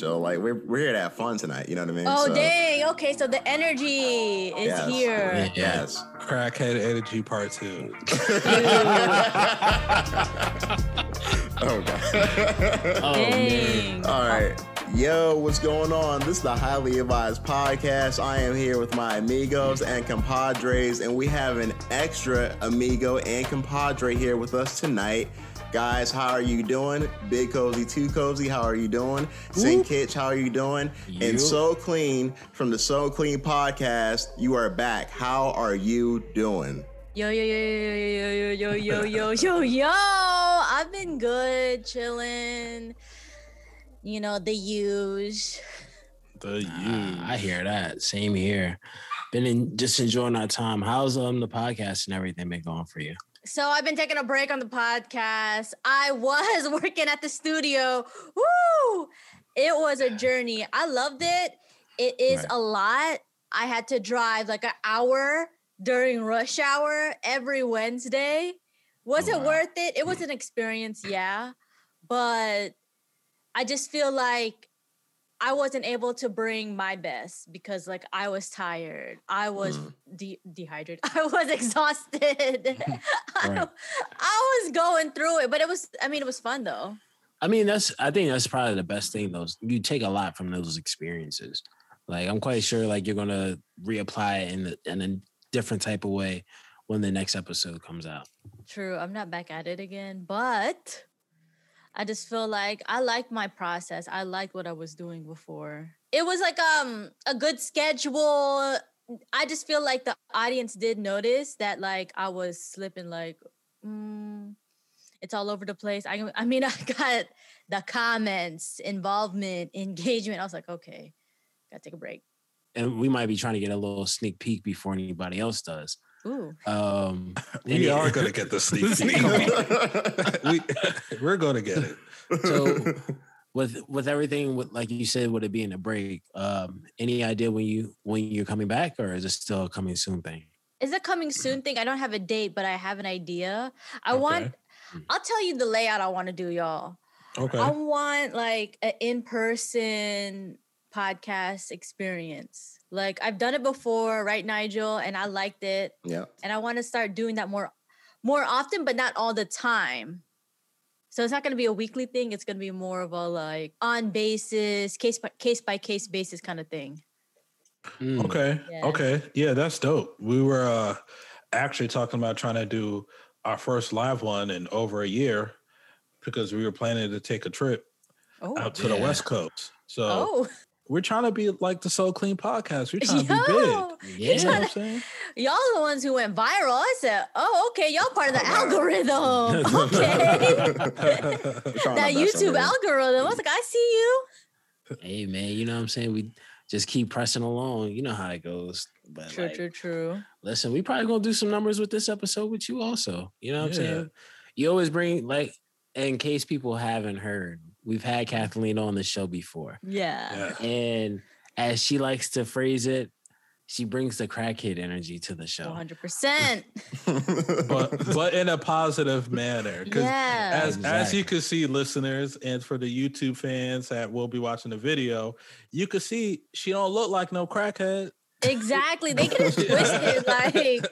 Joe. Like we're we're here to have fun tonight. You know what I mean? Oh So, dang! Okay, so the energy is Yes. here. Yes. Crackhead energy part two. oh god. Oh man. Dang. All right. Yo, what's going on? This is the Highly Advised Podcast. I am here with my amigos and compadres, and we have an extra amigo and compadre here with us tonight. Guys, how are you doing? Big Cozy, Too Cozy, how are you doing? Sing Kitch, how are you doing? You. And SoKlene from the SoKlene Podcast, you are back. How are you doing? Yo yo yo yo yo yo yo yo yo yo. I've been good, chilling. You know the use. The Ah, I hear that. Same here. Been in, just enjoying our time. How's um the podcast and everything been going for you? So I've been taking a break on the podcast. I was working at the studio. Woo! It was a journey. I loved it. It is Right. a lot. I had to drive like an hour during rush hour every Wednesday. Was Oh, it wow. worth it? It was hmm. an experience, yeah. But I just feel like I wasn't able to bring my best because like I was tired. I was Mm. de- dehydrated. I was exhausted. I, Right. I was going through it, but it was I mean it was fun though. I mean, that's I think that's probably the best thing. Those you take a lot from those experiences. Like I'm quite sure, like you're gonna reapply it in the, in a different type of way when the next episode comes out. True, I'm not back at it again, but I just feel like I like my process. I like what I was doing before. It was like um a good schedule. I just feel like the audience did notice that like I was slipping like mm, it's all over the place. I I mean I got the comments, involvement, engagement. I was like, okay, gotta take a break. And we might be trying to get a little sneak peek before anybody else does. Ooh. Um, we any- are gonna get the sneak peek. we, we're gonna get it. So- with with everything with like you said with it being a break um any idea when you when you're coming back or is it still a coming soon thing Is it coming soon thing? I don't have a date, but I have an idea. I Okay. want I'll tell you the layout I want to do, y'all. Okay. I want like an in-person podcast experience. Like I've done it before, right, Nigel? And I liked it. yeah. And I want to start doing that more more often, but not all the time. So it's not going to be a weekly thing. It's going to be more of a like on basis, case by case by case basis kind of thing. Mm, Okay. Yeah. Okay. Yeah, that's dope. We were uh actually talking about trying to do our first live one in over a year because we were planning to take a trip Oh, out to the West Coast. So oh, we're trying to be like the SoKlene podcast. We're trying to be big. yeah You know what I'm saying? Y'all the ones who went viral. I said, "Oh, okay, y'all part of the algorithm." Okay, that our best over YouTube algorithm. I was like, "I see you." hey man you know what i'm saying we just keep pressing along you know how it goes but True, like, true, true. listen we probably gonna do some numbers with this episode with you also you know what i'm saying you always bring like in case people haven't heard we've had kathleen on the show before Yeah. Yeah. and as she likes to phrase it she brings the crackhead energy to the show One hundred percent. But but in a positive manner. Because Yeah. as as you Exactly. can see, listeners, and for the YouTube fans that will be watching the video, you can see she don't look like no crackhead. Exactly. They could have twisted like,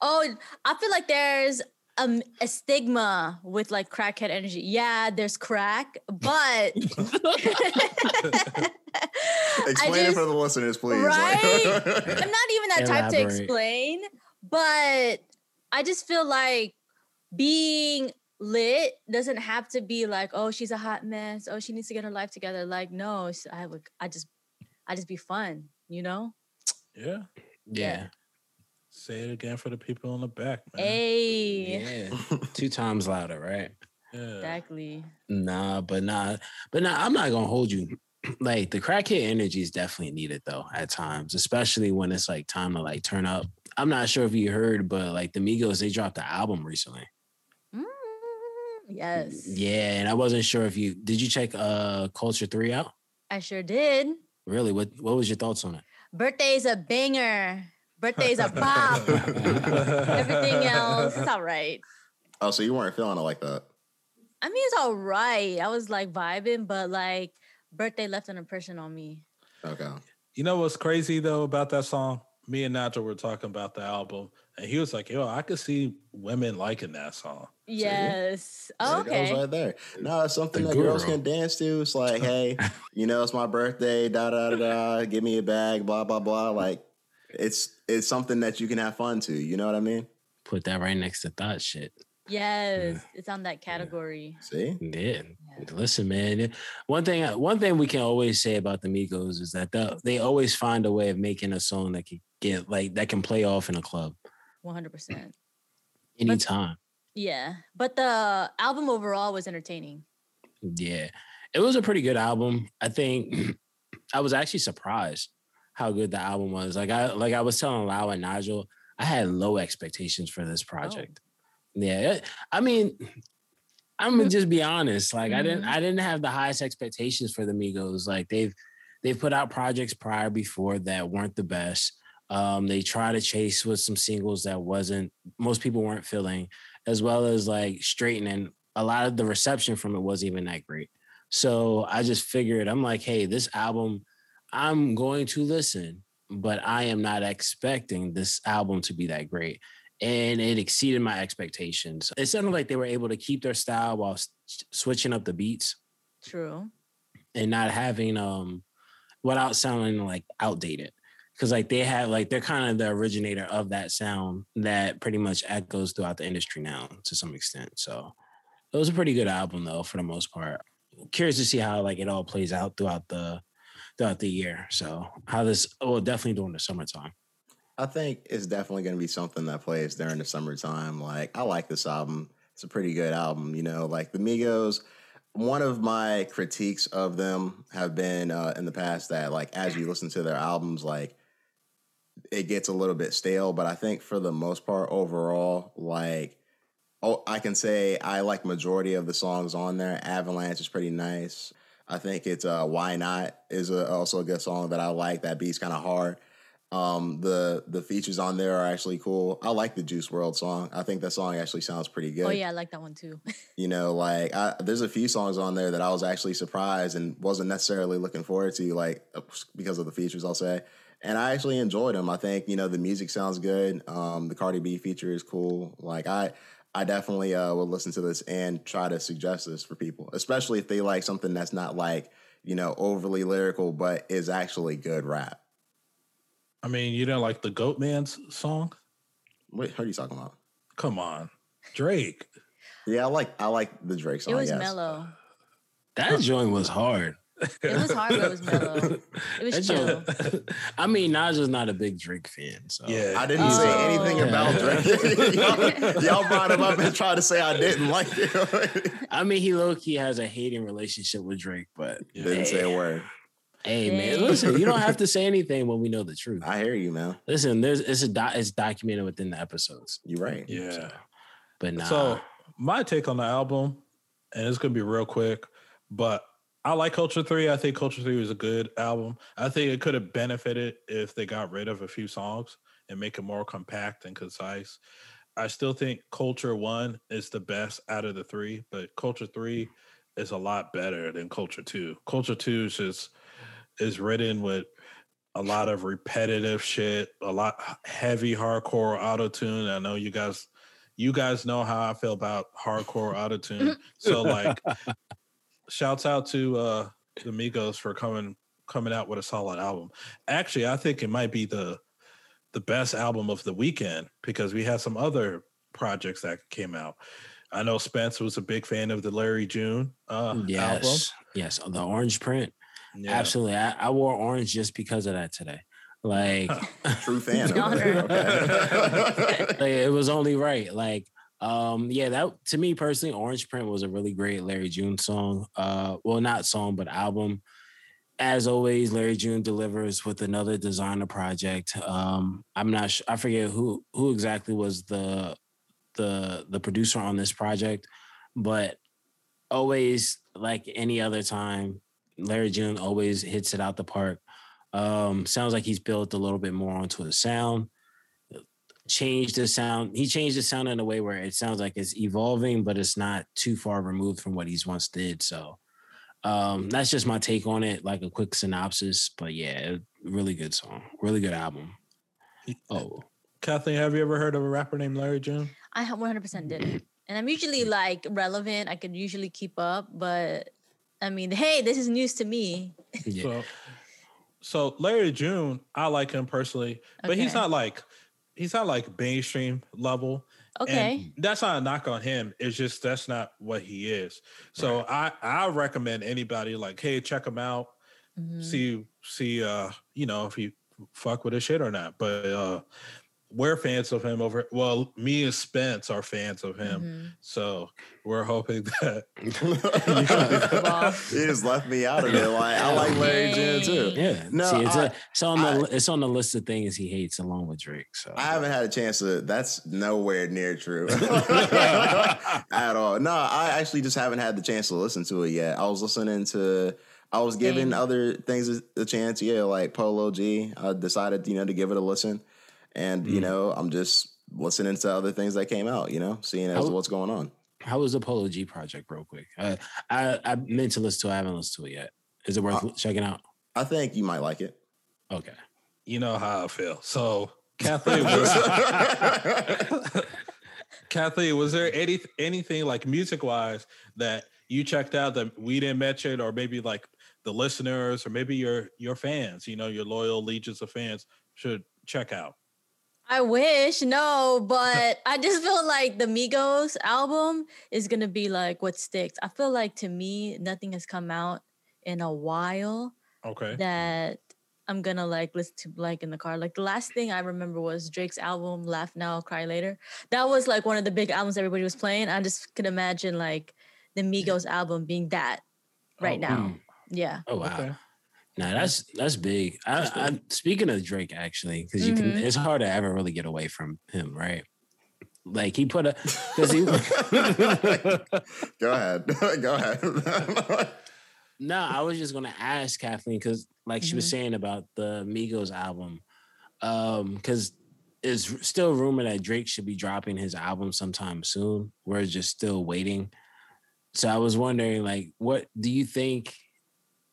oh, I feel like there's um, a stigma with like crackhead energy. Yeah, there's crack, but Explain it for the listeners, please. Right? I'm not even that type to explain, but I just feel like being lit doesn't have to be like, oh, she's a hot mess. Oh, she needs to get her life together. Like, no, I would, I just, I just be fun, you know? Yeah. yeah Say it again for the people in the back, man. Hey, yeah two times louder right Yeah. exactly. Nah, but nah, but nah, I'm not gonna hold you. Like the crackhead energy is definitely needed though at times, especially when it's like time to like turn up. I'm not sure if you heard, but like the Migos, they dropped the album recently. Mm, yes, Yeah, and I wasn't sure if you did you check uh Culture 3 out? I sure did. Really? What what was your thoughts on it? Birthday's a banger. Birthday's a bop. Everything else is all right. oh, so you weren't feeling it like that? I mean, it's all right. I was like vibing, but like Birthday left an impression on me. Okay. You know what's crazy though about that song? Me and Nigel were talking about the album, and he was like, "Yo, I could see women liking that song." Yes. There Oh, it goes okay. right there. No, it's something The that girls can dance to. It's like, hey, you know, it's my birthday, da da da da. Give me a bag, blah blah blah. Like, it's it's something that you can have fun to. You know what I mean? Put that right next to thought shit. Yes, it's on that category. See, Yeah. Listen, man. One thing, one thing we can always say about the Migos is that they they always find a way of making a song that can get like that can play off in a club One hundred percent. anytime. Yeah, but the album overall was entertaining. Yeah, it was a pretty good album. I think I was actually surprised how good the album was. Like I like I was telling Lau and Nigel, I had low expectations for this project. Yeah, I mean, I'm gonna just be honest. Like I didn't Mhm. I didn't have the highest expectations for the Migos. Like they've they've put out projects prior before that weren't the best. Um, they try to chase with some singles that wasn't most people weren't feeling, as well as like straightening a lot of the reception from it wasn't even that great. So I just figured I'm like, hey, this album, I'm going to listen, but I am not expecting this album to be that great. And it exceeded my expectations. It sounded like they were able to keep their style while s- switching up the beats True. and not having um without sounding like outdated because like they have like they're kind of the originator of that sound that pretty much echoes throughout the industry now to some extent so it was a pretty good album though for the most part curious to see how like it all plays out throughout the throughout the year so how this well definitely during the summertime I think it's definitely going to be something that plays during the summertime. Like, I like this album. It's a pretty good album. You know, like the Migos. One of my critiques of them have been uh, in the past that, like, as you listen to their albums, like, it gets a little bit stale. But I think for the most part, overall, like, oh, I can say I like majority of the songs on there. Avalanche is pretty nice. I think it's uh, "Why Not" is a, also a good song that I like. That beat's kind of hard. Um, the the features on there are actually cool. I like the Juice WRLD song. I think that song actually sounds pretty good. Oh yeah, I like that one too. You know, like I, there's a few songs on there that I was actually surprised and wasn't necessarily looking forward to, like uh, because of the features. I'll say, and I actually enjoyed them. I think you know the music sounds good. Um, the Cardi B feature is cool. Like I, I definitely uh, will listen to this and try to suggest this for people, especially if they like something that's not like you know overly lyrical, but is actually good rap. I mean, you didn't like the Goat Man's song? What, what are you talking about? Come on, Drake. Yeah, I like I like the Drake song. it was yes. mellow. that joint was hard It was hard, but it was mellow. It was chill. I mean, Naja's not a big Drake fan, so Yeah. I didn't Oh. say anything about Drake. y'all, y'all brought him up and tried to say I didn't like it. I mean, he low key has a hating relationship with Drake, but Yeah. didn't say a word. hey, man, listen, you don't have to say anything when we know the truth. I hear you, man. Listen, there's it's a doc, it's documented within the episodes. You're right. Yeah. So, but nah, So my take on the album, and it's gonna be real quick, but I like Culture Three. I think Culture Three was a good album. I think it could have benefited if they got rid of a few songs and make it more compact and concise. I still think Culture One is the best out of the three, but Culture Three is a lot better than Culture Two. Culture Two is just is written with a lot of repetitive shit, a lot heavy hardcore auto tune. I know you guys you guys know how I feel about hardcore auto tune. So like shouts out to uh the Migos for coming coming out with a solid album. Actually, I think it might be the the best album of the weekend because we had some other projects that came out. I know Spence was a big fan of the Larry June uh album. yes, yes, the orange print, Yeah. absolutely. I, I wore orange just because of that today. Like, True fan. Honor. Okay. like, it was only right. Like, um, yeah, that to me personally, Orange Print was a really great Larry June song. Uh, well, not song, but album. As always, Larry June delivers with another designer project. Um, I'm not sure, I forget who who exactly was the the the producer on this project, but always like any other time, Larry June always hits it out the park. Um, sounds like he's built a little bit more onto the sound changed the sound. He changed the sound in a way where it sounds like it's evolving, but it's not too far removed from what he's once did. So Um, that's just my take on it, like a quick synopsis. But yeah, really good song, really good album. Oh, Kathleen, have you ever heard of a rapper named Larry June? I 100% didn't. And I'm usually like relevant. I could usually keep up, but I mean, hey, this is news to me. yeah. So, so Larry June, I like him personally, but he's not like he's not like mainstream level. Okay. And that's not a knock on him. It's just that's not what he is. So I I recommend anybody like, hey, check him out. Mhm. See see uh you know if you fuck with his shit or not. But uh we're fans of him over. Well, me and Spence are fans of him. Mhm. So we're hoping that Well, you just left me out of it. Like I like Larry June too. Yeah. No, See, it's, I- a, it's on the it's on the list of things he hates along with Drake. So I haven't had a chance to. That's nowhere near true at all. No, I actually just haven't had the chance to listen to it yet. I was listening to. I was giving Same. other things a, a chance. Yeah, like Polo G. I decided, you know, to give it a listen, and you Mm. know, I'm just listening to other things that came out. You know, seeing as How- what's going on. How was the Polo G project, real quick? Uh, I I meant to listen to. it. I haven't listened to it yet. Is it worth Uh, checking out? I think you might like it. Okay. you know how I feel. So Kathleen was Kathleen, was there any anything like music wise that you checked out that we didn't mention, or maybe like the listeners, or maybe your your fans, you know, your loyal legions of fans should check out? I wish, no, but I just feel like the Migos album is gonna be like what sticks. I feel like to me, nothing has come out in a while Okay. that I'm gonna like listen to like in the car. Like the last thing I remember was Drake's album "Laugh Now, Cry Later." That was like one of the big albums everybody was playing. I just could imagine like the Migos album being that right Oh, now. mm. Yeah. Oh wow. Okay. Nah, that's that's big. I, I speaking of Drake, actually, because you can. Mhm. It's hard to ever really get away from him, right? Like he put a because he. Go ahead. Go ahead. no, I was just gonna ask Kathleen because, like she was Mhm. saying about the Migos album, um, because it's still rumor that Drake should be dropping his album sometime soon. We're just still waiting. So I was wondering, like, what do you think?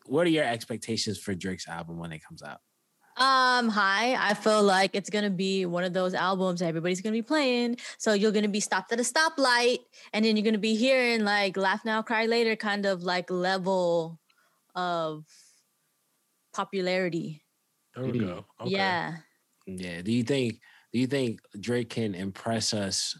What are your expectations for Drake's album when it comes out? Um, hi. I feel like it's gonna be one of those albums that everybody's gonna be playing. So you're gonna be stopped at a stoplight, and then you're gonna be hearing like "Laugh Now, Cry Later" kind of like level of popularity. There we go. Okay. Yeah. Yeah. Do you think do you think Drake can impress us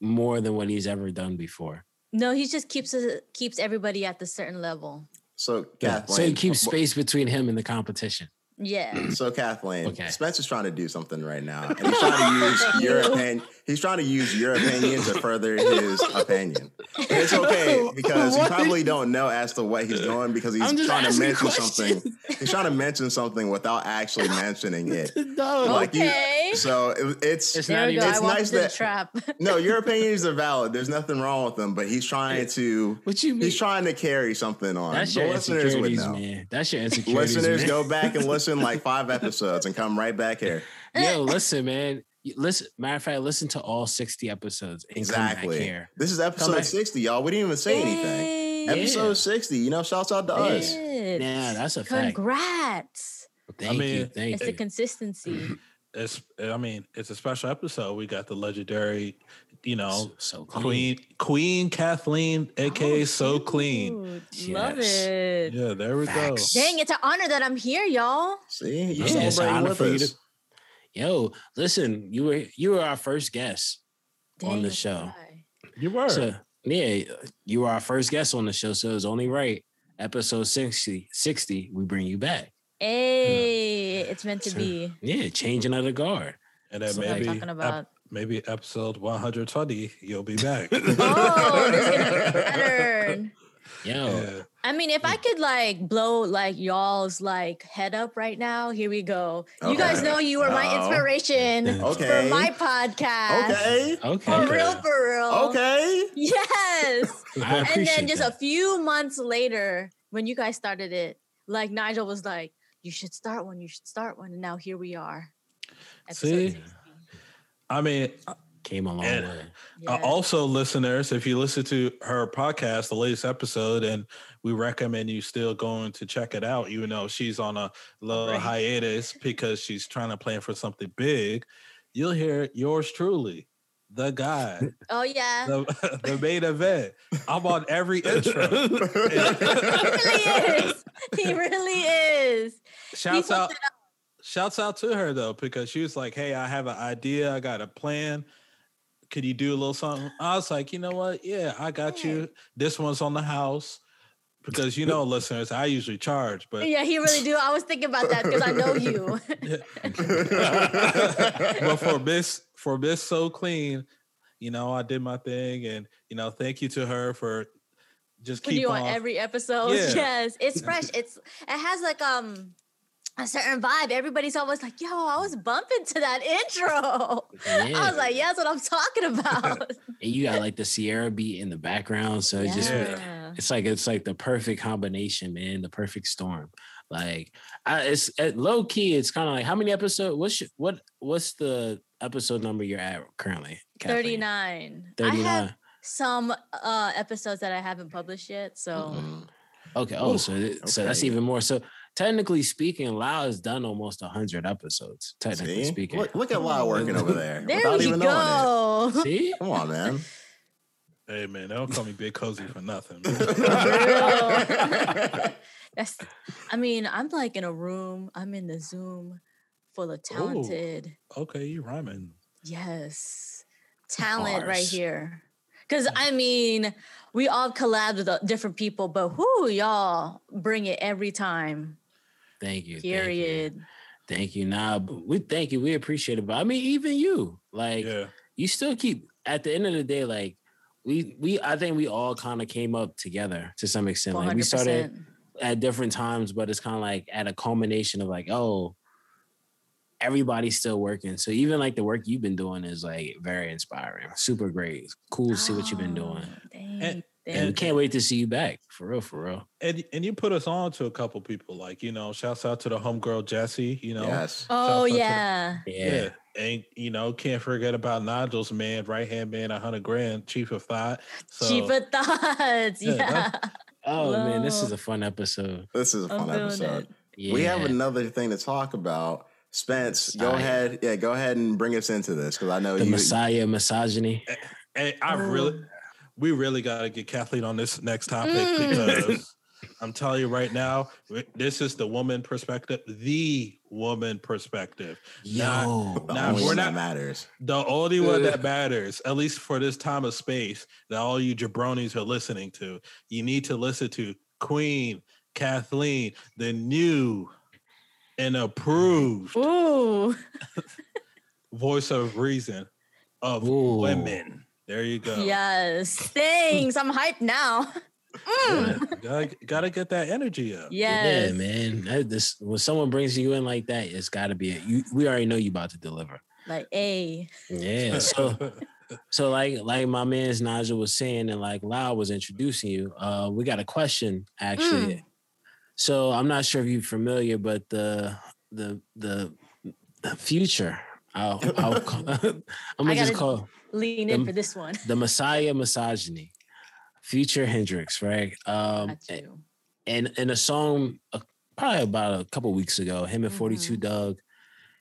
more than what he's ever done before? No, he just keeps us keeps everybody at the certain level. So Yeah. Kathleen, So he keeps space between him and the competition. Yeah. So Kathleen, Okay. Spencer's trying to do something right now. And he's trying to use your opinion. He's trying to use your opinion to further his opinion. And it's okay because you probably don't know as to what he's doing because he's trying to mention questions. something. He's trying to mention something without actually mentioning it. no, Like you- okay. So it, it's It's not go. even- it's nice that- trap. no, your opinions are valid. There's nothing wrong with them, but he's trying to what you mean? he's trying to carry something on. That's The your listeners would know. man. That's your insecurities. Listeners, man. go back and listen like five episodes and come right back here. Yo, listen, man. You- Listen, matter of fact, listen to all 60 episodes and come Exactly. back here. This is episode 60, y'all. We didn't even say anything. Yay. Episode Yeah. 60, you know, shouts out to us. Yeah, that's a fact. Congrats. Thank mean, you. Thank It's the consistency. It's I mean, it's a special episode. We got the legendary, you know, so, so. Queen Queen Kathleen, aka Oh, SoKlene. cute. Love it. Yeah, there we Facts. Dang, it's an honor that I'm here, y'all. See, you're Yeah, it's an celebrating honor with for you us. To- Yo, listen, you were you were our first guest. On the show. right. You were. So yeah, you were our first guest on the show, so it's only right. Episode 60, 60 we bring you back. Hey, it's meant to So, be. Yeah, changing of the guard. and then So, maybe talking ep- maybe episode 120, you'll be back. Oh, this is gonna be better. Yo, yeah. I mean, if I could like blow like y'all's like head up right now, here we go. You guys know you were my No. inspiration Okay. for my podcast. Okay. okay. For real, for real. Okay. Yes. I and then just that. a few months later, when you guys started it, like Nigel was like, "You should start one. You should start one." And now here we are. Episode See? 60. I mean, Came a long And- way. Uh, also, listeners, if you listen to her podcast, the latest episode, and we recommend you still going to check it out, even though she's on a little Right. hiatus because she's trying to plan for something big, you'll hear yours truly, the guy, oh yeah. the, the main event. I'm on every intro. he really is. He really is. Shouts He out, shouts out to her though, because she was like, "Hey, I have an idea. I got a plan. Could you do a little something?" I was like, "You know what? Yeah, I got you. This one's on the house." Because you know, listeners, I usually charge, but Yeah, he really do. I was thinking about that because I know you. but for Miss for Miss SoKlene, you know, I did my thing, and you know, thank you to her for just keep you on. on every episode. Yeah. Yes, it's fresh. It's it has like um a certain vibe. Everybody's always like, "Yo, I was bumping to that intro." I was like, "Yeah, that's what I'm talking about." and you got like the Sierra beat in the background, so it just it's like it's like the perfect combination, man, the perfect storm. Like, I, it's at low key. It's kind of like how many episodes? What's your, what? What's the episode number you're at currently? Kathleen? 39. I have some uh episodes that I haven't published yet, so Mm. Okay. Oh, Ooh, so it- so that's even more. So technically speaking, Lau has done almost hundred episodes. Technically See? speaking. Look, look at Lau working over there. there without you even knowing go. See? Come on, man. Hey man, they don't call me Big Cozy for nothing. That's I mean, I'm like in a room, I'm in the Zoom full of talented. okay, you rhyming. Yes. Talent right here. Cause I mean, we all collab with uh, different people, but who y'all bring it every time. Thank you. thank you. Period. Thank you. Nah, we thank you. We appreciate it. But I mean, even you, like, Yeah, you still keep at the end of the day, like, we we I think we all kind of came up together to some extent. Like we started at different times, but it's kind of like at a culmination of like, oh, everybody's still working. So even like the work you've been doing is like very inspiring, super great. Cool to see what you've been doing. Oh, And- dang. And we can't wait to see you back. For real, for real. and and you put us on to a couple people, like you know, shouts out to the homegirl Jessie. You know, Yes. oh Shouts out to the- yeah. Yeah. Yeah. And you know, can't forget about Nigel's man, right hand man, a hundred grand, chief of thought. So of thoughts. Yeah, Yeah. that's- Oh man, this is a fun episode. This is a I'm fun episode. Yeah. We have another thing to talk about. Spence, go Messiah. ahead. Yeah, go ahead and bring us into this because I know the you. Messiah misogyny. and I Oh. really we really gotta get Kathleen on this next topic Mm. because I'm telling you right now, this is the woman perspective, the woman perspective. Not- Yo. the Nah, only we're one that not- matters. The only one that matters, at least for this time of space, that all you jabronis are listening to. You need to listen to Queen Kathleen, the new and approved Ooh. voice of reason of Ooh. women. There you go. Yes. Thanks. I'm hyped now. Yeah, Mm. gotta, gotta get that energy up. Yes. Yeah, man. That- this when someone brings you in like that, it's got to be. A, you, we already know you about to deliver. Like, a. Yeah. So, so like like my man's Nigel was saying, and like Lau was introducing you. Uh, we got a question actually. So I'm not sure if you're familiar, but the the the, the future. I'll, I'll call, I'm gonna I just gotta- call Lean in Um, for this one. the Messiah misogyny. Future Hendrix, right? Um, and in a song uh, probably about a couple weeks ago, him and 42 Mhm. Dugg,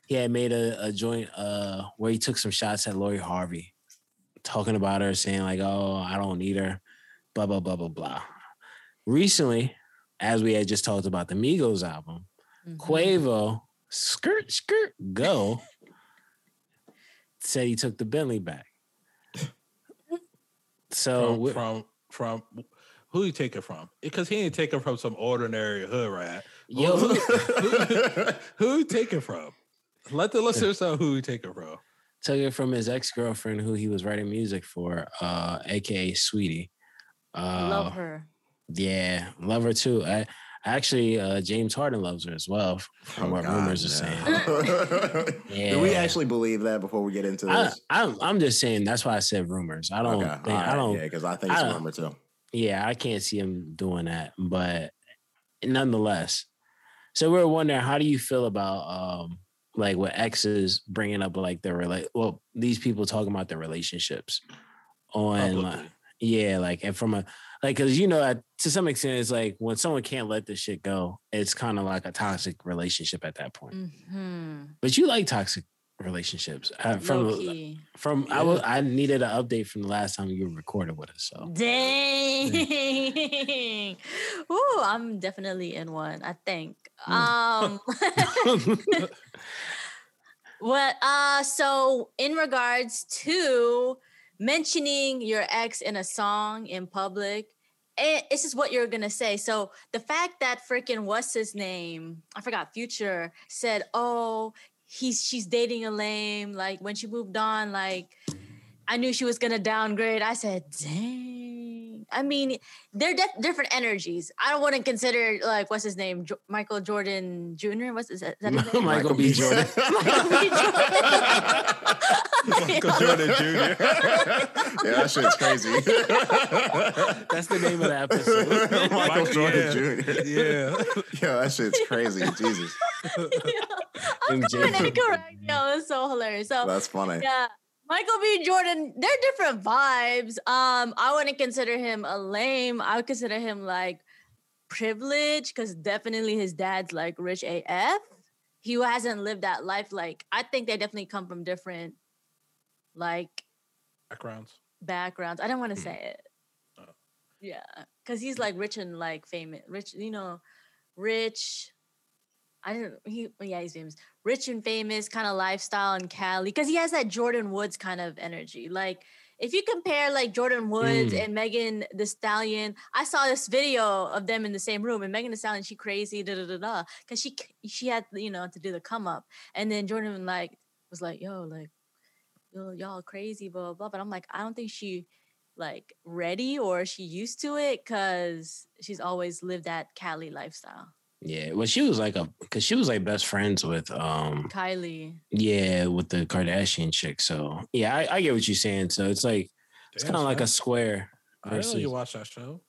he had made a, a joint uh where he took some shots at Lori Harvey, talking about her, saying like, "Oh, I don't need her," blah blah blah blah blah. Recently, as we had just talked about the Migos album, Mhm. Quavo, skrt skrt go, said he took the Bentley back. So from, from from who you take it from? Because he ain't taking from some ordinary hood rat. yo, who, who, who you take it from? Let the listeners know who you take it from. took it from his ex girlfriend who he was writing music for, uh, aka Saweetie. Uh, Love her. Yeah, love her too. I actually, uh, James Harden loves her as well, from Oh, what God, rumors are saying. saying. Do we actually believe that before we get into I, this? I'm, I'm just saying that's why I said rumors. I don't okay, think all I don't. Yeah, because I think it's I a rumor too. Yeah, I can't see him doing that, but nonetheless. So we're wondering, how do you feel about um like what X is bringing up, like their relate. Well, these people talking about their relationships on, like, yeah, like and from a like because you know at, to some extent it's like when someone can't let this shit go, it's kind of like a toxic relationship at that point. hmm But you like toxic relationships uh, from from I was I needed an update from the last time you recorded with us. So Dang. Ooh, I'm definitely in one, I think. Um what uh so in regards to mentioning your ex in a song in public, eh, it, this is what you're gonna say. So the fact that freaking what's his name? I forgot Future said, Oh, he's she's dating a lame. Like when she moved on, like I knew she was gonna downgrade. I said, "Dang." I mean, they're def- different energies. I don't want to consider like what's his name, jo- Michael Jordan Jr. What's is that, is that his name? Michael B. Jordan. Michael B. Michael Jordan. Jordan Jr. yeah, that shit's crazy. That's the name of the episode. Michael Jordan yeah. Jr. Yeah. Yo, that shit's crazy. Jesus, I'm MJ. doing it correct. Yo, it's so hilarious. So that's funny. yeah. Michael B. Jordan, they're different vibes. Um, I wouldn't consider him a lame. I would consider him like privileged because definitely his dad's like rich AF. He hasn't lived that life. Like, I think they definitely come from different like Backgrounds. backgrounds. I don't want to say it. Oh. Yeah, because he's like rich and like famous, rich. You know, rich. I don't. He yeah, he's famous. Rich and famous kind of lifestyle in Cali because he has that Jordyn Woods kind of energy. Like if you compare like Jordyn Woods Mm. and Megan Thee Stallion, I saw this video of them in the same room, and Megan Thee Stallion she crazy da da da da because she she had you know to do the come up, and then Jordan like was like yo like yo, y'all crazy blah blah blah. But I'm like I don't think she like ready or she used to it because she's always lived that Cali lifestyle. Yeah, well, she was like a because she was like best friends with um Kylie. yeah with the Kardashian chick. So yeah, I, I get what you're saying. So it's like it's kind of like a square. I know versus- you watch that show.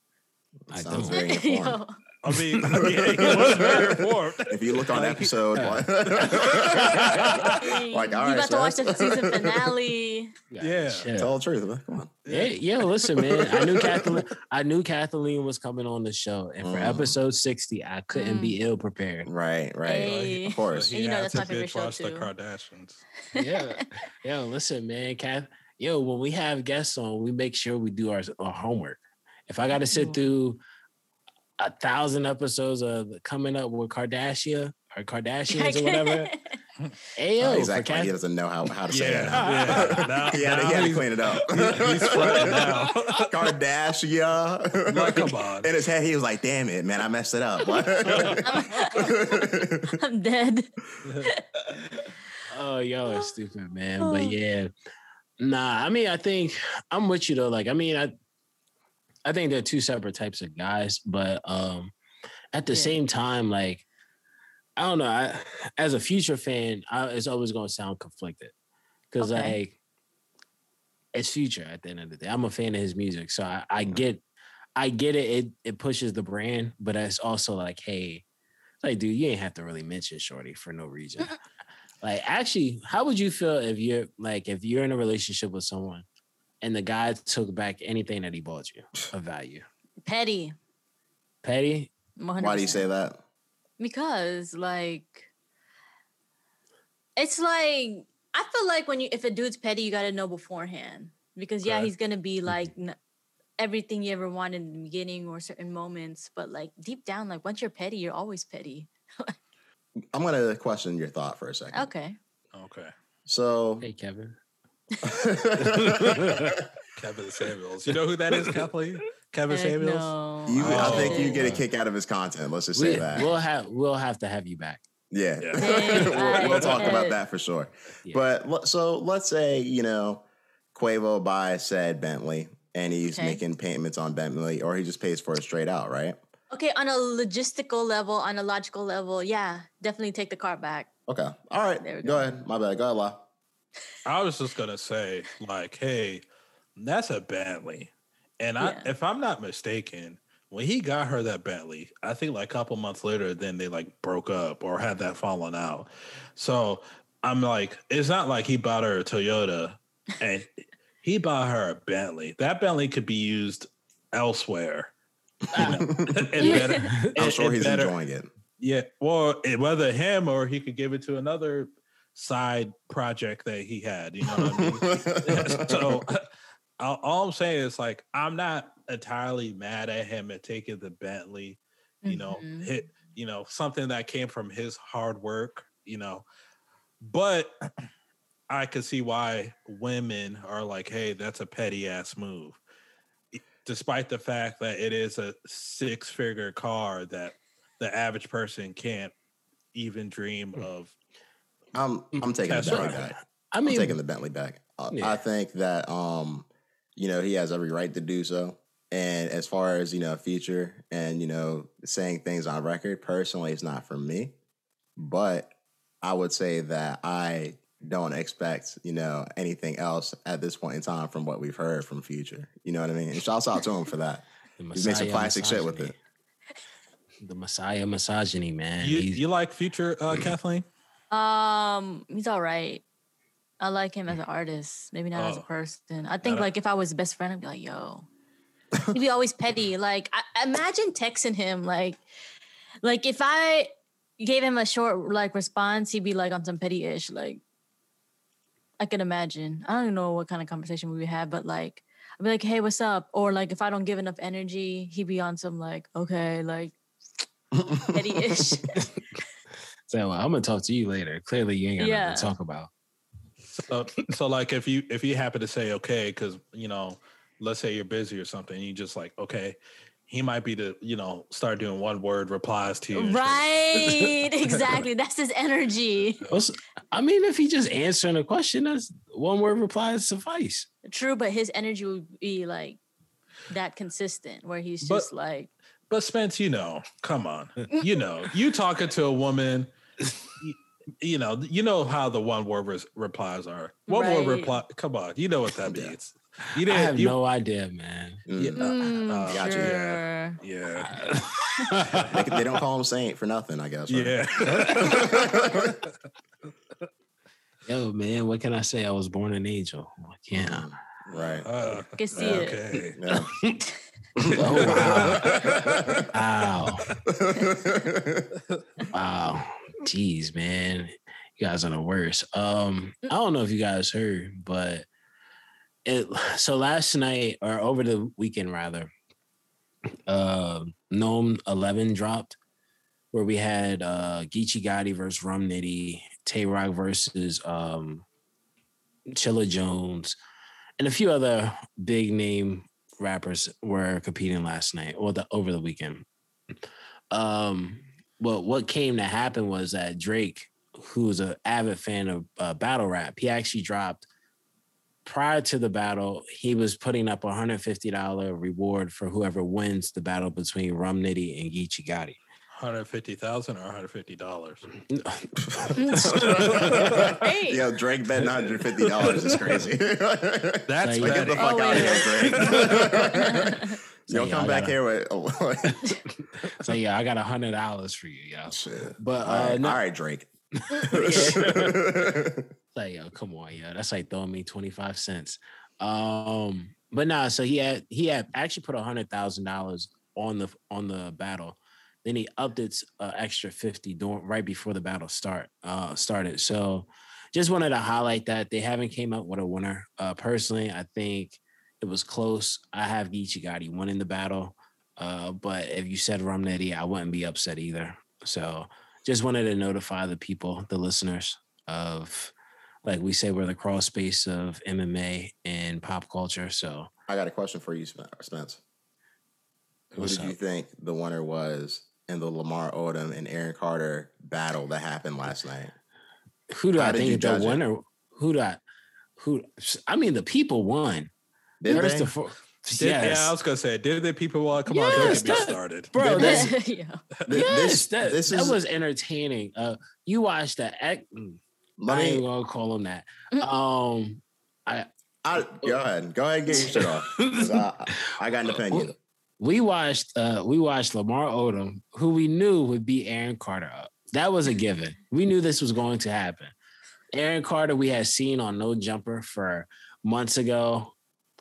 I Sounds don't. very informed. Yo. I mean, I mean he was very informed. If you look on Like, episode, yeah. like, Dang, like, all you right, about to watch the season finale. Yeah. chill. tell the truth. man. Come on. Yeah, yo, listen, man. I knew Kathleen. I knew Kathleen was coming on the show, and for Mm. episode sixty, I couldn't be ill prepared. Right, right. Hey. Of course. So And you know had that's to my favorite show, watch the. Kardashians. Yeah, yo, listen, man. Kath, yo, when we have guests on, we make sure we do our, our homework. If I got to sit Mhm. through a thousand episodes of coming up with Kardashian or Kardashians or whatever, hey yo, Oh, exactly. Kath- He doesn't know how, how to say Yeah, it now. yeah. Now- he had, to- now he had to clean it up. he's fronting now. Kardashian. Like, come on. In his head, he was like, damn it, man, I messed it up. I'm dead. Oh, y'all are stupid, man. But oh. yeah, nah. I mean, I think I'm with you though. Like, I mean, I, I think they're two separate types of guys, but um, at the Yeah. same time, like, I don't know. I, as a future fan, I, it's always gonna sound conflicted because Okay. like, it's future at the end of the day. I'm a fan of his music, so I, I get, I get it. It it pushes the brand, but it's also like, hey, like, dude, you ain't have to really mention Shorty for no reason. Like, actually, how would you feel if you're like if you're in a relationship with someone and the guy took back anything that he bought you of value? Petty. Petty? 100%. Why do you say that? Because like it's like I feel like when you if a dude's petty, you got to know beforehand because yeah, Okay. he's gonna be like n- everything you ever wanted in the beginning or certain moments, but like deep down, like once you're petty, you're always petty. I'm going to question your thought for a second. Okay. Okay. So, Hey, Kevin. Kevin Samuels. You know who that is, Kathleen? Kevin Heck Samuels? no. you, I Oh. think you get a kick out of his content. Let's just say that. we'll have we'll have to have you back. Yeah, Yeah. We'll, we'll talk about that for sure. Yeah. But so let's say you know Quavo buys said Bentley, and he's Okay. making payments on Bentley, or he just pays for it straight out, right? Okay, on a logistical level, on a logical level, yeah, definitely take the car back. Okay, all right. There we Go go. ahead. My bad. Go ahead, La. I was just gonna say, like, hey, that's a Bentley, and I, Yeah. if I'm not mistaken, when he got her that Bentley, I think like a couple months later, then they like broke up or had that falling out. So I'm like, it's not like he bought her a Toyota and he bought her a Bentley. That Bentley could be used elsewhere. You know, and better, I'm sure and he's better- enjoying it. Yeah, well, whether him or he could give it to another side project that he had. You know what I mean? so all, all I'm saying is like I'm not entirely mad at him at taking the Bentley. You know, Mhm. hit you know something that came from his hard work. You know, but I could see why women are like, "Hey, that's a petty ass move," despite the fact that it is a six figure car that the average person can't even dream of. I'm I'm taking the Bentley right. back. I I'm taking the Bentley back. Uh, Yeah. I think that um, you know, he has every right to do so. And as far as you know, future and you know, saying things on record, personally, it's not for me. But I would say that I don't expect you know anything else at this point in time from what we've heard from Future. You know what I mean? And shouts out to him for that. the He made some Messiah classic shit with it. The Messiah misogyny, man. You, you like Future, uh, Kathleen? Um, he's all right. I like him as an artist, maybe not as a Oh. person. I think like if I was his best friend, I'd be like, yo. He'd be always petty. Like I, imagine texting him like, like if I gave him a short like response, he'd be like on some petty ish. Like I can imagine. I don't even know what kind of conversation we would have, but like I'd be like, hey, what's up? Or like if I don't give enough energy, he'd be on some like, okay, like petty ish. So I'm gonna talk to you later. Clearly, you ain't got Yeah. nothing to talk about. So, so like if you if you happen to say okay, because you know, let's say you're busy or something, you just like okay, he might be to you know start doing one word replies to you, right. exactly. That's his energy. I mean, if he just answering a question, that's one word replies suffice. True, but his energy would be like that consistent where he's But- just like But Spence, you know, come on, you know, you talking to a woman. You, you know, you know how the one word res- replies are. One word reply. Come on, you know what that means. You didn't. have you, no idea, man. Yeah, Mm. mm, uh, gotcha, sure. yeah, They, they don't call him Saint for nothing, I guess. right? yeah. Yo, man, what can I say? I was born an angel. I can't. Right. Uh, I can see it. okay. Yeah. Oh, wow. Wow. wow. Jeez, man. You guys are the worst. Um, I don't know if you guys heard, but it so last night or over the weekend rather, uh Nome 11 dropped where we had uh Geechee Gotti versus Rum Nitty, Tay Rock versus um Chilla Jones, and a few other big name rappers were competing last night or the over the weekend. Um, well, what came to happen was that Drake, who's an avid fan of uh, battle rap, he actually dropped prior to the battle. He was putting up a hundred fifty dollar reward for whoever wins the battle between Rum Nitty and Geechee Gotti. Hundred fifty thousand or hundred fifty dollars. Hey. Yo, Drake betting $150 is crazy. That's Like, Like, get the fuck Oh, out of here, Drake. So, Yo, yeah, come back gotta- here with. Oh, So yeah, I got a hundred dollars for you, yo. shit. But All uh, right, no, all right, Drake. like yo, come on, yo, that's like throwing me twenty five cents. Um, but nah, so he had he had actually put a hundred thousand dollars on the on the battle. Then he upped it uh, extra fifty during, right before the battle start uh started. So just wanted to highlight that they haven't came up with a winner. Uh, personally, I think it was close. I have Geechee Gotti winning the battle. Uh, but if you said Rum Nitty, I wouldn't be upset either. So just wanted to notify the people, the listeners of like we say we're the cross space of MMA and pop culture. So I got a question for you, Spen- Spence. Who What's did you think the winner was in the Lamar Odom and Aaron Carter battle that happened last night? who do How I did you think the judge winner? Who do I? Who? I mean, the people won. Did First they? of all, Did, yes, Yeah, I was gonna say, did the people want? Come on, Yes, don't get me started. bro. Did That's, yeah. Th- yes, this- that, this that is- was entertaining. Uh, you watched the act. Let I ain't gonna call him that. Mm. Um, I, I go ahead. Go ahead and get your shit off. I, I got an opinion. We watched uh we watched Lamar Odom, who we knew would beat Aaron Carter up. That was a given. We knew this was going to happen. Aaron Carter, we had seen on No Jumper for months ago.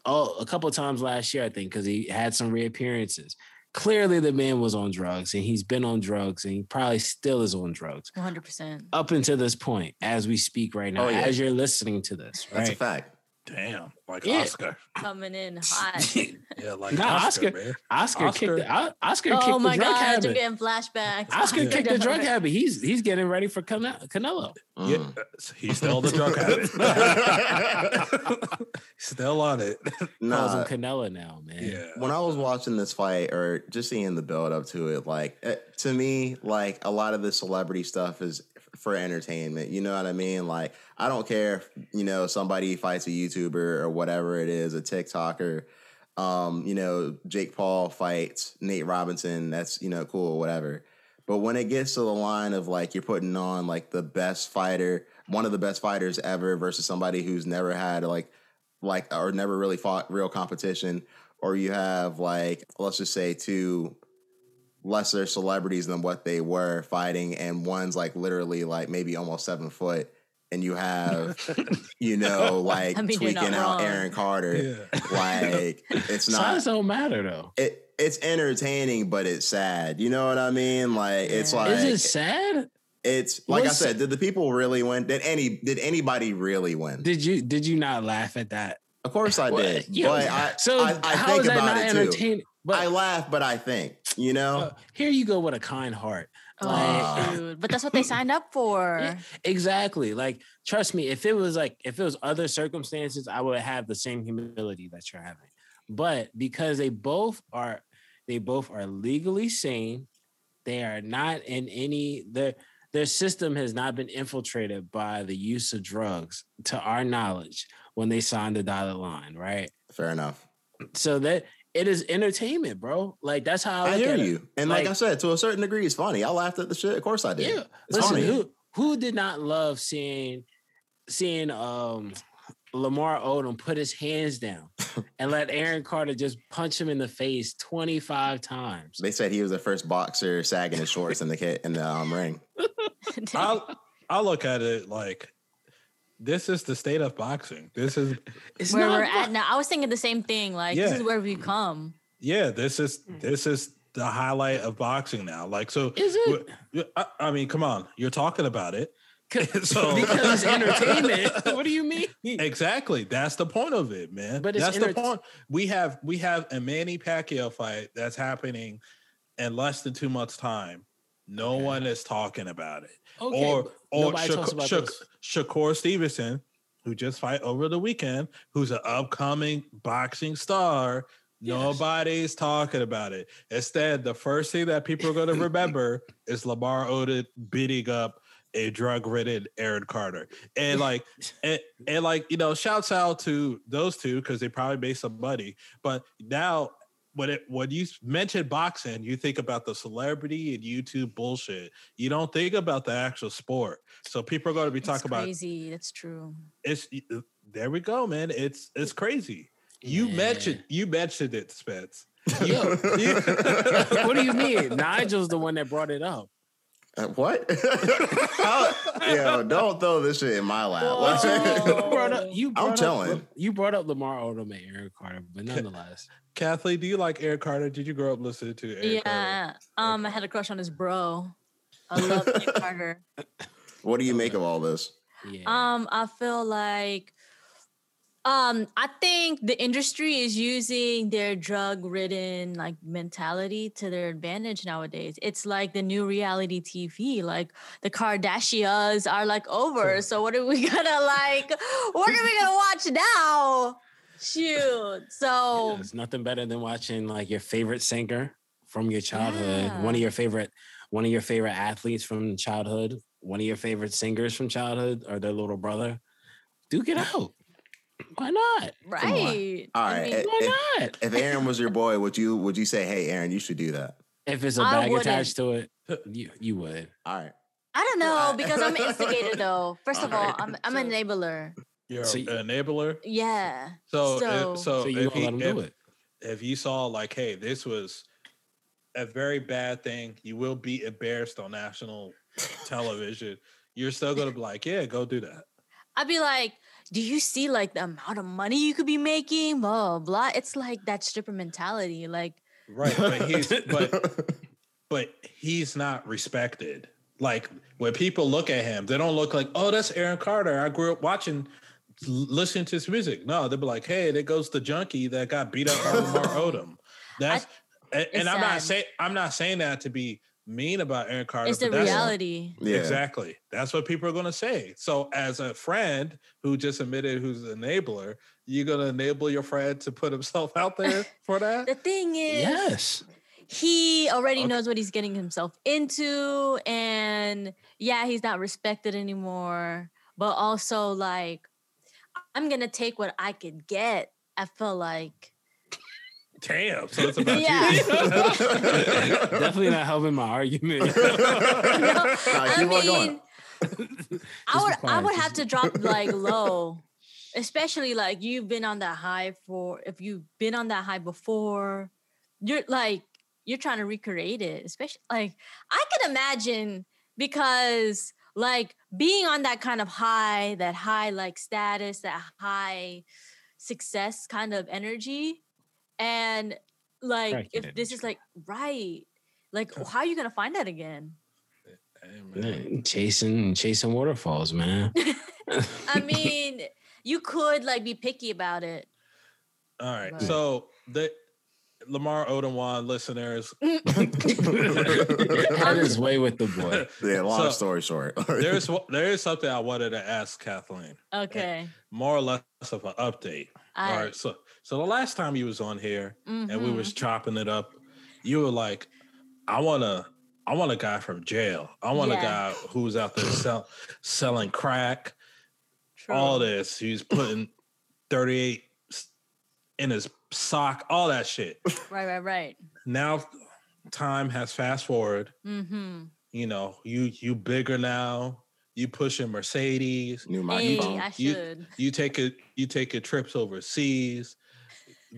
Oh, a couple times last year, I think, because he had some reappearances. Clearly, the man was on drugs, and he's been on drugs, and he probably still is on drugs 100%. up until this point, as we speak right now, Oh, yeah. as you're listening to this, That's a fact. Damn, like Yeah. Oscar. Coming in hot. Yeah, like Nah, Oscar, Oscar- man. Oscar, Oscar- kicked the, Oscar oh kicked my the drug god, habit. I'm getting flashbacks. Oscar Yeah. kicked the drug habit. He's he's getting ready for Cane- Canelo. Yeah, Mm. he's still the drug habit. still on it. Calls Nah, him Canelo now, man. Yeah. when I was watching this fight or just seeing the build up to it, like eh, to me, like a lot of the celebrity stuff is f- for entertainment. You know what I mean? Like I don't care if you know somebody fights a YouTuber or whatever it is, a TikToker. Um, you know, Jake Paul fights Nate Robinson. That's you know cool, whatever. But when it gets to the line of like you're putting on like the best fighter, one of the best fighters ever versus somebody who's never had like like or never really fought real competition, or you have like let's just say two lesser celebrities than what they were fighting, and one's like literally like maybe almost seven foot, and you have you know like I mean, tweaking out wrong. Aaron Carter. Yeah. Like it's not Size don't matter though. it it's entertaining, but it's sad. You know what I mean? Like it's like Is it sad? it's like What's- I said. Did the people really win? Did any? Did anybody really win? Did you did you not laugh at that? of course I Well, did. yeah, but I, so I, I how think is that about not it too. entertaining? But I laugh, but I think. You know. uh, here you go with a kind heart. Oh, Like- dude. But that's what they signed up for. Yeah. Exactly. Like, trust me, if it was like if it was other circumstances, I would have the same humility that you're having. But because they both are they both are legally sane, they are not in any their their system has not been infiltrated by the use of drugs to our knowledge when they signed the dotted line, right? Fair enough. So that it is entertainment, bro. Like that's how I, I, hear at it. you, and like, Like- I said, to a certain degree, it's funny. I laughed at the shit. Of course I did. Yeah. It's Listen, funny. who who did not love seeing seeing um Lamar Odom put his hands down and let Aaron Carter just punch him in the face 25 times. They said he was the first boxer sagging his shorts in the kit in the um, ring. I I look at it like this is the state of boxing. This is It's where not we're bu- at now. I was thinking the same thing. Like this is where we come. yeah. This is hmm. this is the highlight of boxing now. Like so, Is it? I, I mean, come on, you're talking about it. So because entertainment. what do you mean? Exactly. That's the point of it, man. But it's that's the point. We have we have a Manny Pacquiao fight that's happening in less than two months' time. No Okay. one is talking about it. Okay, or or nobody Shak- Shak- Shakur Stevenson, who just fight over the weekend, who's an upcoming boxing star. Yes. Nobody's talking about it. Instead, the first thing that people are going to remember is Lamar Odom beating up a drug-ridden Aaron Carter, and like, and, and like you know, shouts out to those two because they probably made some money. But now, when it when you mention boxing, you think about the celebrity and YouTube bullshit. You don't think about the actual sport. So people are going to be It's talking about crazy. That's true. it's uh, there we go, man. It's it's crazy. You Yeah. mentioned you mentioned it, Spence. You- Yo. you- what do you mean? Nigel's the one that brought it up. Uh, what? How- Yo, don't throw this shit in my lap. Whoa. You brought up, you brought up, telling. you brought up Lamar Odom and Eric Carter, but nonetheless, Kathleen, do you like Eric Carter? Did you grow up listening to Aaron Carter? yeah. Um, I had a crush on his bro. I love Eric Carter. what do you make of all this? yeah. Um, I feel like um I think the industry is using their drug ridden like mentality to their advantage nowadays. It's like the new reality TV. Like the Kardashians are like over. So what are we gonna like what are we gonna watch now? Shoot. So It's nothing better than watching like your favorite singer from your childhood, one of your favorite, one of your favorite athletes from childhood, one of your favorite singers from childhood, or their little brother. Duke it out. Why not? right. All right. I mean, eh, Why not? If Aaron was your boy, would you would you say, "Hey, Aaron, you should do that"? If it's a I bag wouldn't. attached to it, you you would. All right. I don't know I- because I'm an instigator though. First of all, Alright. I'm I'm an enabler. You're So an enabler. Yeah. So So- if, so, So you if won't he, let him if, do it. if you saw like, hey, this was a very bad thing, you will be embarrassed on national television. You're still gonna be like, yeah, go do that. I'd be like, do you see like the amount of money you could be making? Blah blah. It's like that stripper mentality. Like, Right, but he's but but he's not respected. Like when people look at him, they don't look like, oh, that's Aaron Carter. I grew up watching, l- listening to his music. No, they'll be like, hey, there goes the junkie that got beat up by Lamar Odom. That's and, and I'm not saying I'm not saying that to be mean about Aaron Carter. it's the that's- reality. yeah. Exactly. That's what people are going to say. So, as a friend who just admitted who's an enabler, you're going to enable your friend to put himself out there for that? The thing is, Yes. he already Okay. knows what he's getting himself into, and yeah, he's not respected anymore. But also, like, I'm gonna take what I could get. I feel like Damn. So it's about Yeah. you. Definitely not helping my argument. no, Nah, I mean, going. I would I would have to drop like low, especially like you've been on that high for if you've been on that high before, you're like you're trying to recreate it. Especially like I can imagine because like being on that kind of high, that high like status, that high success kind of energy, and like Crackhead if this is like right, like how are you gonna find that again? Eh, eh, chasing chasing waterfalls, man. I mean, you could like be picky about it. All right. Right. So, the Lamar Odom won listeners. That is way with the boy. yeah, long So, story short. There's there is something I wanted to ask Kathleen. Okay. More or less of an update. All I, right. So, so the last time you was on here, and we was chopping it up, you were like, I wanna I want a guy from jail. I want a guy who's out there sell, selling crack, True. all this. He's putting 38 in his sock, all that shit. Right, right, right. Now time has fast forward. Mm-hmm. You know, you you bigger now. You pushing Mercedes. New Hey, microphone. I You- should. You take it. You take your trips overseas.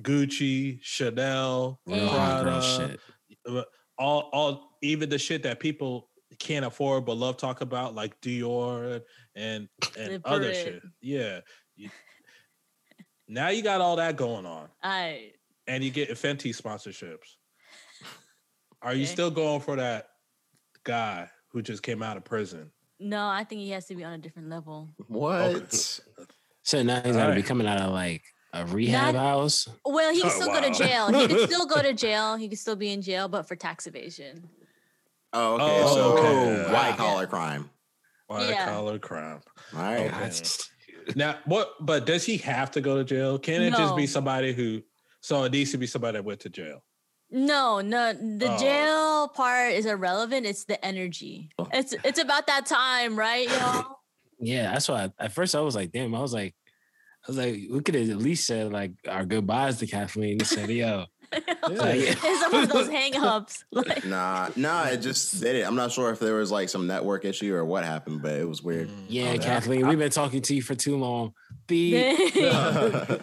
Gucci, Chanel, Real hot girl Prada, shit. Uh, all all even the shit that people can't afford but love talk about like Dior and and Live other it. shit. Yeah. Now you got all that going on I and you get Fenty sponsorships. Are you still going for that guy who just came out of prison? no, I think he has to be on a different level. What? So now he's got to be coming out of like a rehab Not- house. Well, he can Oh, still go to jail. He could still go to jail. He could still be in jail, but for tax evasion. Oh, okay. Oh, so okay. Oh, white Wow. collar crime. White Yeah. collar crime. All right. Okay. That's- Now, what? But does he have to go to jail? Can it just be somebody who? So it needs to be somebody that went to jail. No, no, the Oh. jail part is irrelevant. It's the energy. Oh. It's it's about that time, right, y'all? yeah, that's why. I, at first, I was like, "Damn!" I was like, "I was like, we could have at least said like our goodbyes to Kathleen." He said, "Yo, Like- It's some of those hang-ups. Like, Nah, nah, it just did it. I'm not sure if there was like some network issue or what happened, but it was weird. Mm, yeah, okay. Kathleen, we've been talking to you for too long." Beep. dang.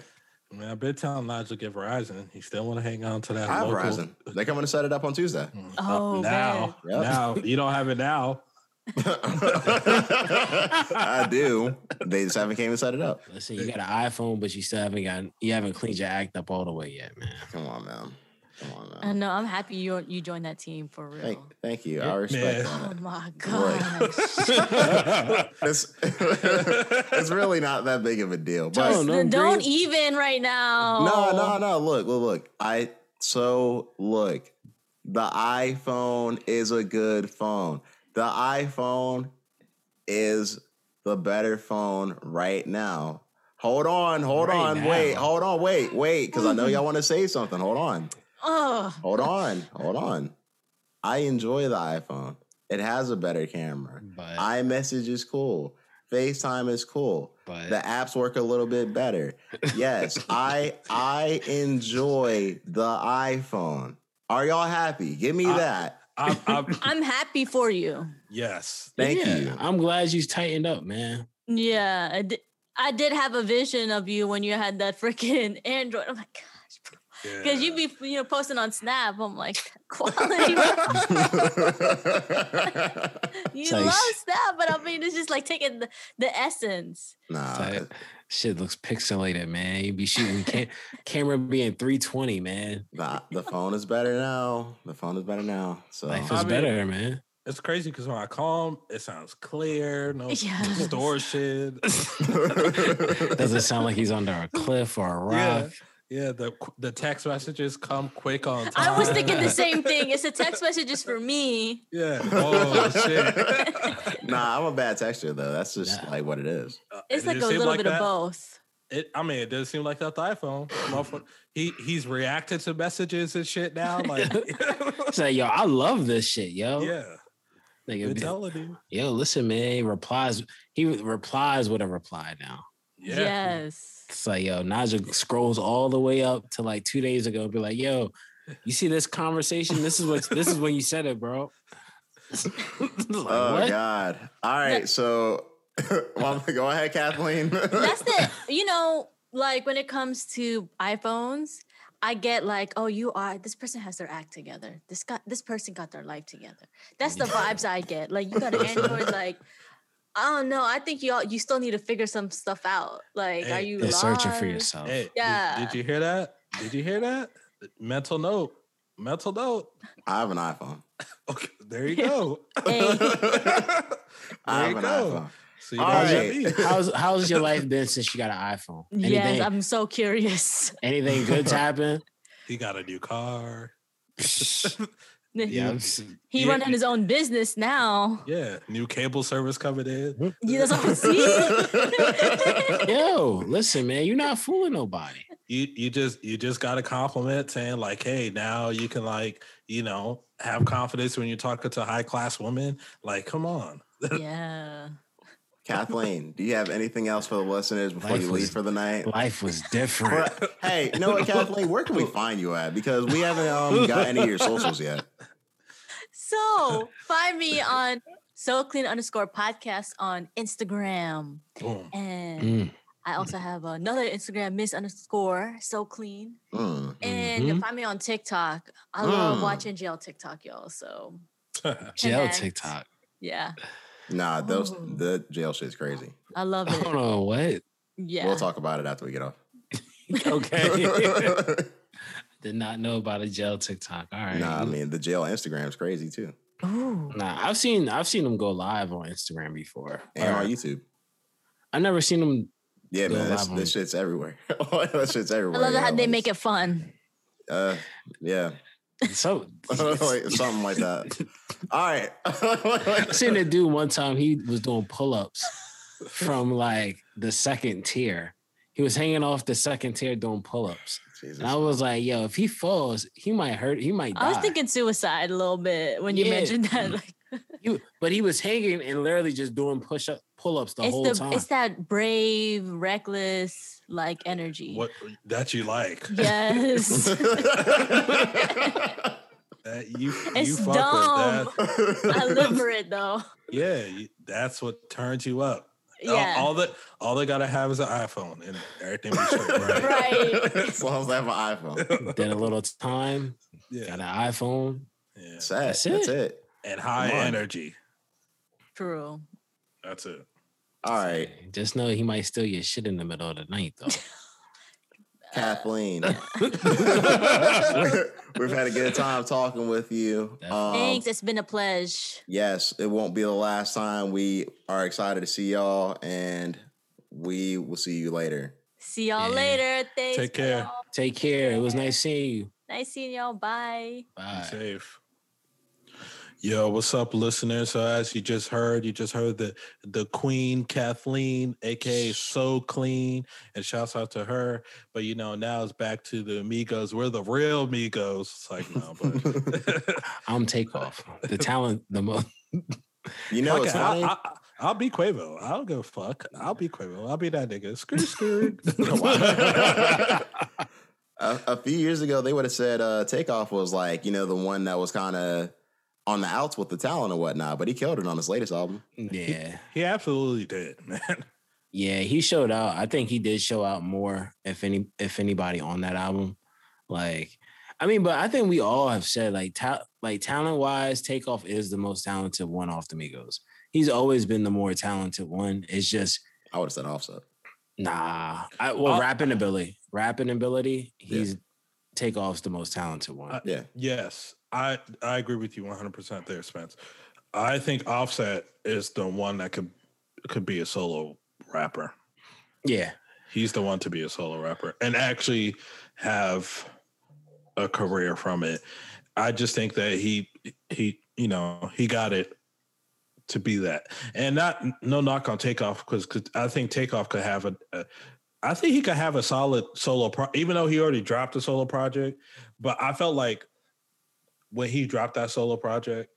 I mean, I've been telling Nigel get Verizon. He still want to hang on to that. I have local. Verizon. They coming to set it up on Tuesday. Mm, Oh, now, man. Yep. now you don't have it now. I do. They just haven't came and set it up. Listen, you got an iPhone, but you still haven't got you haven't cleaned your act up all the way yet, man. Come on, man. Come on, I man. know. I'm happy you you joined that team for real. Thank, thank you. I Yeah. respect oh that. my Right. gosh. It's, it's really not that big of a deal. But Don't know. Then Don't even right now. No, no, no. Look, look, look. I so look. The iPhone is a good phone. The iPhone is the better phone right now. Hold on, hold Right on, wait, hold on, wait, wait, because I know y'all want to say something. Hold on, Oh, hold on, hold on. I enjoy the iPhone. It has a better camera. But iMessage is cool. FaceTime is cool but the apps work a little bit better. Yes, I I enjoy the iPhone. Are y'all happy? Give me I- that. I, I, I'm happy for you. yes. Thank yeah, you. I'm glad you tightened up, man. Yeah, I did, I did have a vision of you when you had that freaking Android. I'm like, gosh, bro. Because you'd be you know posting on Snap. I'm like quality. you like- love Snap, but I mean it's just like taking the, the essence. nah, It's like, shit looks pixelated, man. You be shooting cam- camera being 320, man. nah, the phone is better now. The phone is better now. So Life I mean- better, man. It's crazy because when I call him, it sounds clear, no Yes. store shit. Doesn't sound like he's under a cliff or a rock. Yeah, the the text messages come quick on time. I was thinking the same thing. It's a text messages for me. Yeah. Oh shit. nah, I'm a bad texter though. That's just Nah. like what it is. Uh, It's it like a didn't seem little bit that. of both. It, I mean, it doesn't seem like that the iPhone. He he's reacted to messages and shit now. Like, It's like, yo, I love this shit, yo. yeah, Like, I'm it'd telling you. yo, listen, man. He replies. He replies with a reply now. Yeah. Yes. It's like, yo, Naja scrolls all the way up to like two days ago. Be like, yo, you see this conversation? This is what this is when you said it, bro. Like, Oh what? God! All right, so well, go ahead, Kathleen. That's the you know, like when it comes to iPhones, I get like, oh, you are this person has their act together. This got this person got their life together. That's the vibes I get. Like you got an Android, like I don't know. I think you all you still need to figure some stuff out. Like, are Hey, you You're searching for yourself. Hey, did- Yeah. Did, you hear that? Did you hear that? Mental note. Mental note. I have an iPhone. Okay, there you go. Hey. I There have you an go. iPhone. So you All know what I right. mean? How's how's your life been since you got an iPhone? Anything, Yes, I'm so curious. anything good's happened? He got a new car. Yeah, he Yeah. running his own business now. Yeah, new cable service coming in. You that's all see. yo, listen, man, you're not fooling nobody. You you just you just got a compliment saying like, hey, now you can like you know have confidence when you're talking to high class women. Like, come on. yeah. Kathleen, do you have anything else for the listeners before Life you was- leave for the night? Life was different. Hey, you know what, Kathleen? Where can we find you at? Because we haven't um, got any of your socials yet. So find me on SoKlene underscore podcast on Instagram. Boom. And Mm. I also have another Instagram, Miss underscore SoKlene. Mm. And Mhm. find me on TikTok. I love Mm. watching jail TikTok, y'all. So Jail TikTok. yeah, Nah, those Ooh. the jail shit's crazy. I love I it. don't know what. Yeah. We'll talk about it after we get off. Okay. Did not know about a jail TikTok. All right. Nah, I mean the jail Instagram's crazy too, Ooh. Nah, I've seen I've seen them go live on Instagram before. and Or- on YouTube. I've never seen them. Yeah, Go man, this, live on- this shit's everywhere. that shit's everywhere. I love yeah, how they make it fun. Uh, yeah, So Like, something like that. All right. I seen a dude one time. He was doing pull ups from like the second tier. He was hanging off the second tier doing pull ups, and I was like, "Yo, if he falls, he might hurt. He might die." I was thinking suicide a little bit when you Yeah. mentioned that. Like, He- but he was hanging and literally just doing push up pull ups the whole the time. it's that brave, reckless like energy. What that you like? Yes. That you you It's fuck dumb. with that. I live for it though. Yeah, you, that's what turns you up. All- Yeah. All, that all they gotta have is an iPhone and everything be straight, right? Right. as long as I have an iPhone. Then a little time, Yeah, got an iPhone. yeah. That's, That's That's it. It. And high energy. True. That's it. All right, Just know he might steal your shit in the middle of the night, though. Kathleen. We've had a good time talking with you. Um, Thanks. It's been a pleasure. yes, it won't be the last time. We are excited to see y'all, and we will see you later. See y'all Yeah. later. Thanks. Take care. y'all. Take care. It was nice seeing you. Nice seeing y'all. Bye. Be Bye. safe. Yo, what's up, listeners? So as you just heard, you just heard the the Queen Kathleen, aka SoKlene, and shouts out to her. But you know, now it's back to the Amigos. We're the real Amigos. It's like no, but I'm Takeoff. The talent, the most. You know, it's it, I, funny. I, I'll be Quavo. I don't give a fuck. I'll be Quavo. I'll be that nigga. Screw, screw. a, a few years ago, they would have said uh, Takeoff was like, you know, the one that was kind of on the outs with the talent and whatnot, but he killed it on his latest album. Yeah. he absolutely did, man. Yeah, he showed out. I think he did show out more if any if anybody on that album. Like, I mean, but I think we all have said like ta- like talent wise, Takeoff is the most talented one off the Migos. He's always been the more talented one. It's just I would have said Offset. nah. I, well, I'll- rapping ability, rapping ability, he's Takeoff's the most talented one. I- Yeah. Yes, I I agree with you 100 percent there, Spence. I think Offset is the one that could could be a solo rapper. yeah, He's the one to be a solo rapper and actually have a career from it. I just think that he he you know he got it to be that, and not no knock on Takeoff because I think Takeoff could have a, a I think he could have a solid solo pro, even though he already dropped a solo project. But I felt like when he dropped that solo project,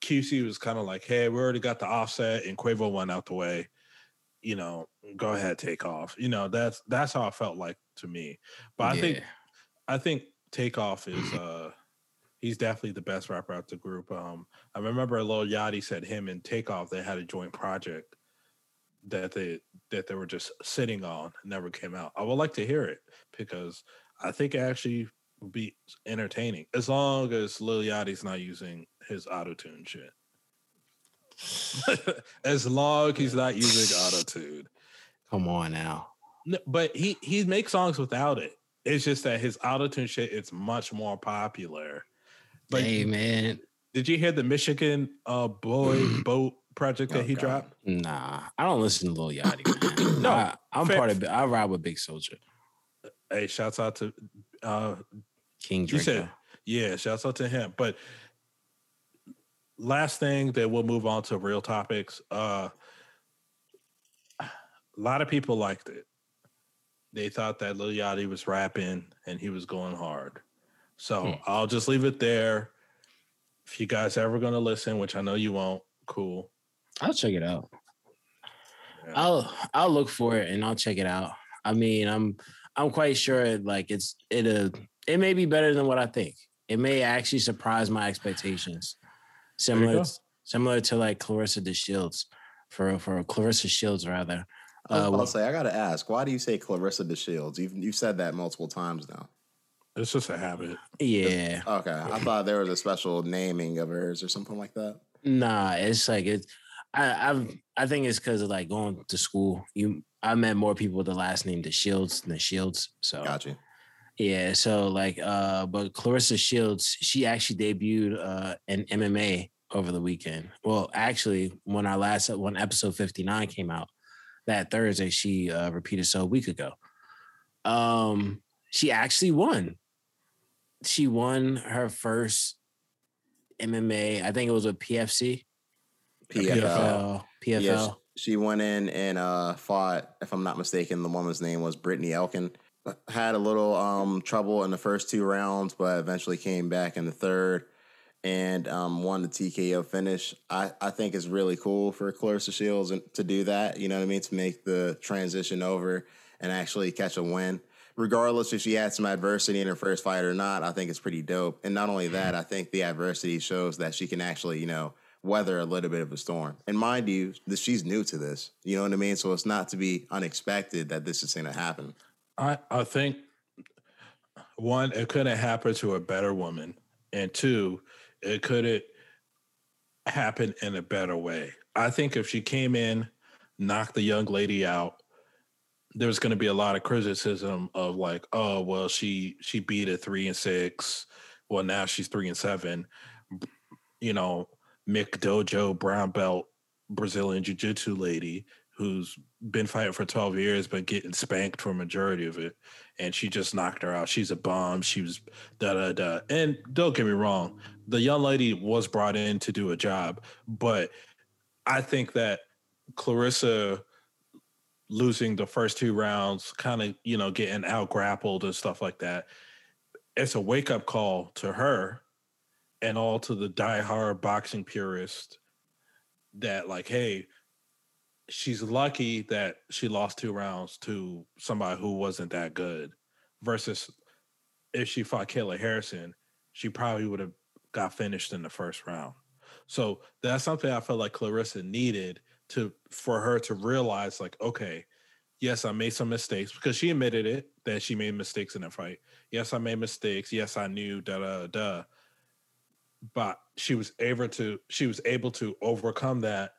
QC was kind of like, "Hey, we already got the Offset and Quavo one out the way. You know, go ahead, Takeoff. You know, that's that's how it felt like to me. But I think I think Takeoff is uh he's definitely the best rapper out the group. Um I remember Lil Yachty said him and Takeoff they had a joint project that they that they were just sitting on never came out. I would like to hear it because I think it actually be entertaining as long as Lil Yachty's not using his auto tune shit. as long as he's not using auto tune. come on now. No, but he he makes songs without it. It's just that his autotune shit it's much more popular. But hey man, did you hear the Michigan uh boy boat project that Oh, he God. dropped? nah, I don't listen to Lil Yachty. Man. No, I, I'm fair- part of. I ride with Big Soldier, Hey, shouts out to uh King You said- yeah, shouts out to him. But last thing that we'll move on to real topics. Uh a lot of people liked it. They thought that Lil Yachty was rapping and he was going hard. So Hmm. I'll just leave it there. If you guys ever gonna listen, which I know you won't, cool. I'll check it out. Yeah. I'll I'll look for it and I'll check it out. I mean, I'm I'm quite sure like it's it uh it may be better than what I think. It may actually surprise my expectations. Similar similar to like Clarissa the Shields for for Clarissa Shields rather. I was Uh, about well, say, I gotta ask, why do you say Clarissa DeShields? You've you've said that multiple times now. It's just a habit. yeah. Okay, I thought there was a special naming of hers or something like that. Nah, it's like it's I I've I think it's because of like going to school. You I met more people with the last name the Shields than the Shields. So Got you. Yeah, so like uh but Clarissa Shields, she actually debuted uh in MMA over the weekend. Well, actually, when our last when episode 59 came out that Thursday, she uh repeated so a week ago. Um she actually won. She won her first MMA, I think it was with PFC. PFL. PFL. PFL. Yeah, sh- she went in and uh, fought. If I'm not mistaken, the woman's name was Brittney Elkin. Had a little um, trouble in the first two rounds, but eventually came back in the third and um, won the TKO finish. I, I think it's really cool for Clarissa Shields to do that. You know what I mean? To make the transition over and actually catch a win. Regardless if she had some adversity in her first fight or not, I think it's pretty dope. And not only that, I think the adversity shows that she can actually, you know, weather a little bit of a storm. And mind you, she's new to this. You know what I mean? So it's not to be unexpected that this is going to happen. I, I think one, it couldn't happen to a better woman. And two, it couldn't happen in a better way. I think if she came in, knocked the young lady out, there's going to be a lot of criticism of like, oh, well, she she beat a three and six. Well, now she's three and seven. You know, Mick Dojo brown belt Brazilian jiu jitsu lady who's been fighting for 12 years but getting spanked for majority of it and she just knocked her out. She's a bomb she was da da da and don't get me wrong the young lady was brought in to do a job but i think that clarissa losing the first two rounds kind of you know getting out grappled and stuff like that it's a wake-up call to her and all to the die-hard boxing purist that like hey she's lucky that she lost two rounds to somebody who wasn't that good versus if she fought Kayla Harrison, she probably would have got finished in the first round. So that's something I felt like Clarissa needed to for her to realize like, okay, yes, I made some mistakes because she admitted it that she made mistakes in the fight. Yes, I made mistakes. Yes, I knew da da da. But she was able to she was able to overcome that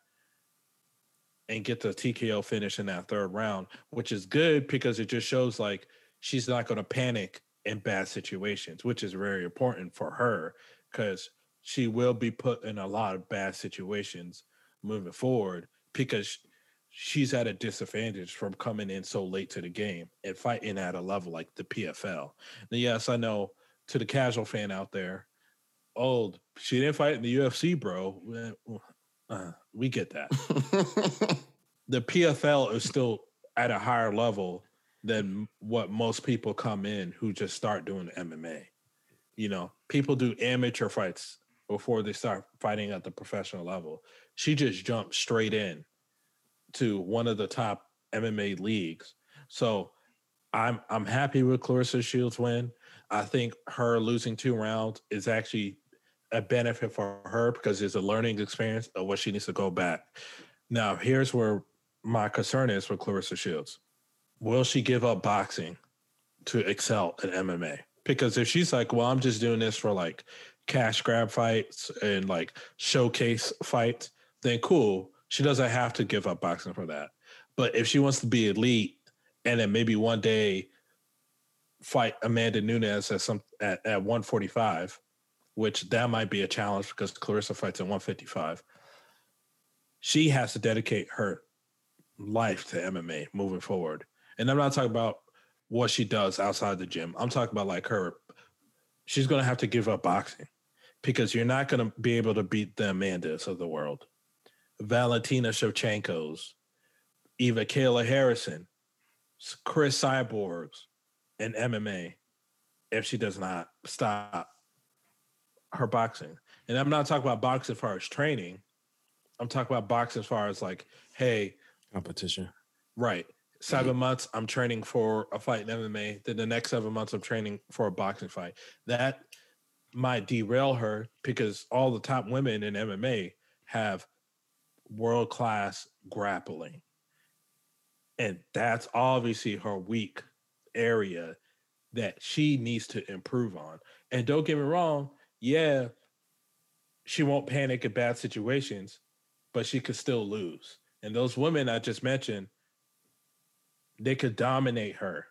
and get the TKO finish in that third round, which is good because it just shows like she's not going to panic in bad situations, which is very important for her because she will be put in a lot of bad situations moving forward because she's at a disadvantage from coming in so late to the game and fighting at a level like the PFL. And yes, I know to the casual fan out there, old, she didn't fight in the UFC, bro. Uh, we get that. the PFL is still at a higher level than what most people come in who just start doing MMA. You know, people do amateur fights before they start fighting at the professional level. She just jumped straight in to one of the top MMA leagues. So I'm I'm happy with Claressa Shields win. I think her losing two rounds is actually a benefit for her because it's a learning experience of what she needs to go back. Now, here's where my concern is for Clarissa Shields. Will she give up boxing to excel at MMA? Because if she's like, well, I'm just doing this for like cash grab fights and like showcase fights, then cool. She doesn't have to give up boxing for that. But if she wants to be elite and then maybe one day fight Amanda Nunes at some at, at 145, which that might be a challenge because Clarissa fights at 155. She has to dedicate her life to MMA moving forward. And I'm not talking about what she does outside the gym. I'm talking about like her she's going to have to give up boxing because you're not going to be able to beat the Amandas of the world. Valentina Shevchenko's, Eva Kayla Harrison, Cris Cyborgs, and MMA if she does not stop her boxing. And I'm not talking about boxing as far as training. I'm talking about boxing as far as like, hey, competition. Right. 7 mm-hmm. months I'm training for a fight in MMA. Then the next seven months I'm training for a boxing fight. That might derail her because all the top women in MMA have world class grappling. And that's obviously her weak area that she needs to improve on. And don't get me wrong, yeah, she won't panic in bad situations, but she could still lose. And those women I just mentioned, they could dominate her.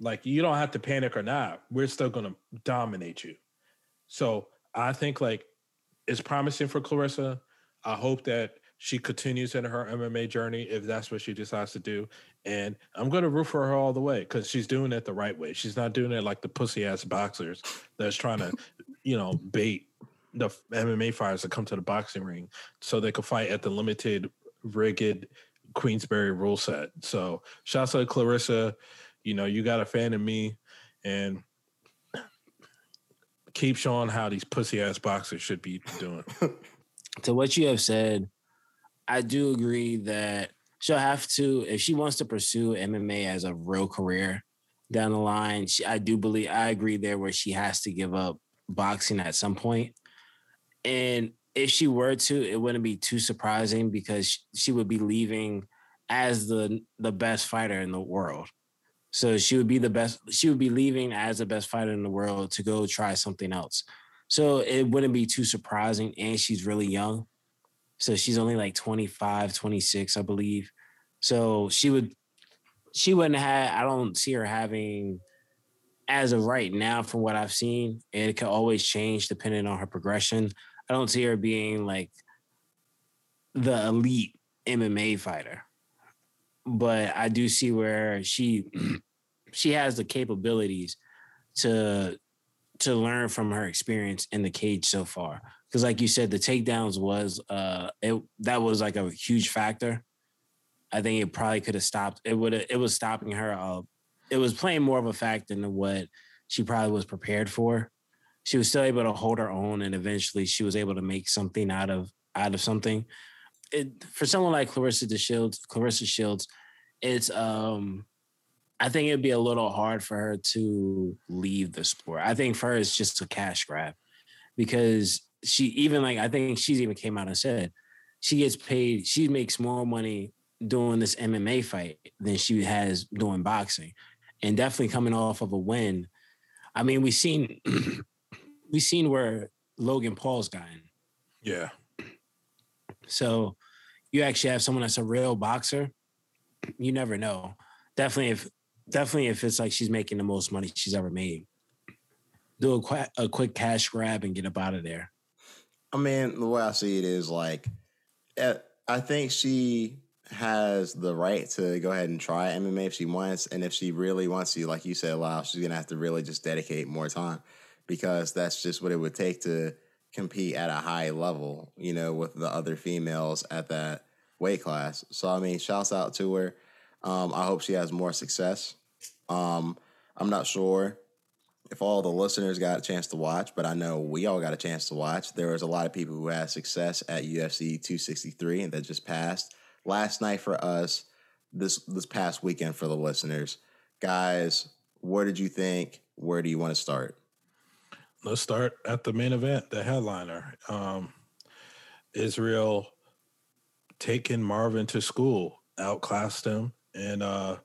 Like you don't have to panic or not. We're still gonna dominate you. So I think like it's promising for Clarissa. I hope that she continues in her MMA journey if that's what she decides to do. And I'm to root for her all the way because she's doing it the right way. She's not doing it like the pussy ass boxers that's trying to, you know, bait the MMA fighters to come to the boxing ring so they could fight at the limited, rigged Queensberry rule set. So, shouts out to Clarissa. You know, you got a fan in me, and keep showing how these pussy ass boxers should be doing. to what you have said, I do agree that she'll have to if she wants to pursue MMA as a real career down the line. She, I do believe I agree there where she has to give up boxing at some point. And if she were to, it wouldn't be too surprising because she would be leaving as the the best fighter in the world. So she would be the best. She would be leaving as the best fighter in the world to go try something else. So it wouldn't be too surprising. And she's really young. So she's only like 25, 26, I believe. So she would she wouldn't have I don't see her having as of right now from what I've seen, and it could always change depending on her progression. I don't see her being like the elite MMA fighter. But I do see where she she has the capabilities to to learn from her experience in the cage so far because like you said the takedowns was uh it that was like a huge factor i think it probably could have stopped it would it was stopping her uh it was playing more of a fact than what she probably was prepared for she was still able to hold her own and eventually she was able to make something out of out of something it, for someone like Clarissa shields claressa shields it's um I think it'd be a little hard for her to leave the sport. I think for her it's just a cash grab because she even like I think she's even came out and said she gets paid. She makes more money doing this MMA fight than she has doing boxing. And definitely coming off of a win. I mean, we've seen we've seen where Logan Paul's gotten. Yeah. So you actually have someone that's a real boxer. You never know. Definitely if definitely if it's like she's making the most money she's ever made. Do a, qu- a quick cash grab and get up out of there. I mean, the way I see it is like, eh, I think she has the right to go ahead and try MMA if she wants, and if she really wants to, like you said, Lyle, she's gonna have to really just dedicate more time because that's just what it would take to compete at a high level, you know, with the other females at that weight class. So I mean, shouts out to her. Um, I hope she has more success. Um, I'm not sure if all the listeners got a chance to watch, but I know we all got a chance to watch. There was a lot of people who had success at UFC 263 that just passed last night for us. This this past weekend for the listeners, guys. What did you think? Where do you want to start? Let's start at the main event, the headliner. Um, Israel taking Marvin to school, outclassed him, and uh,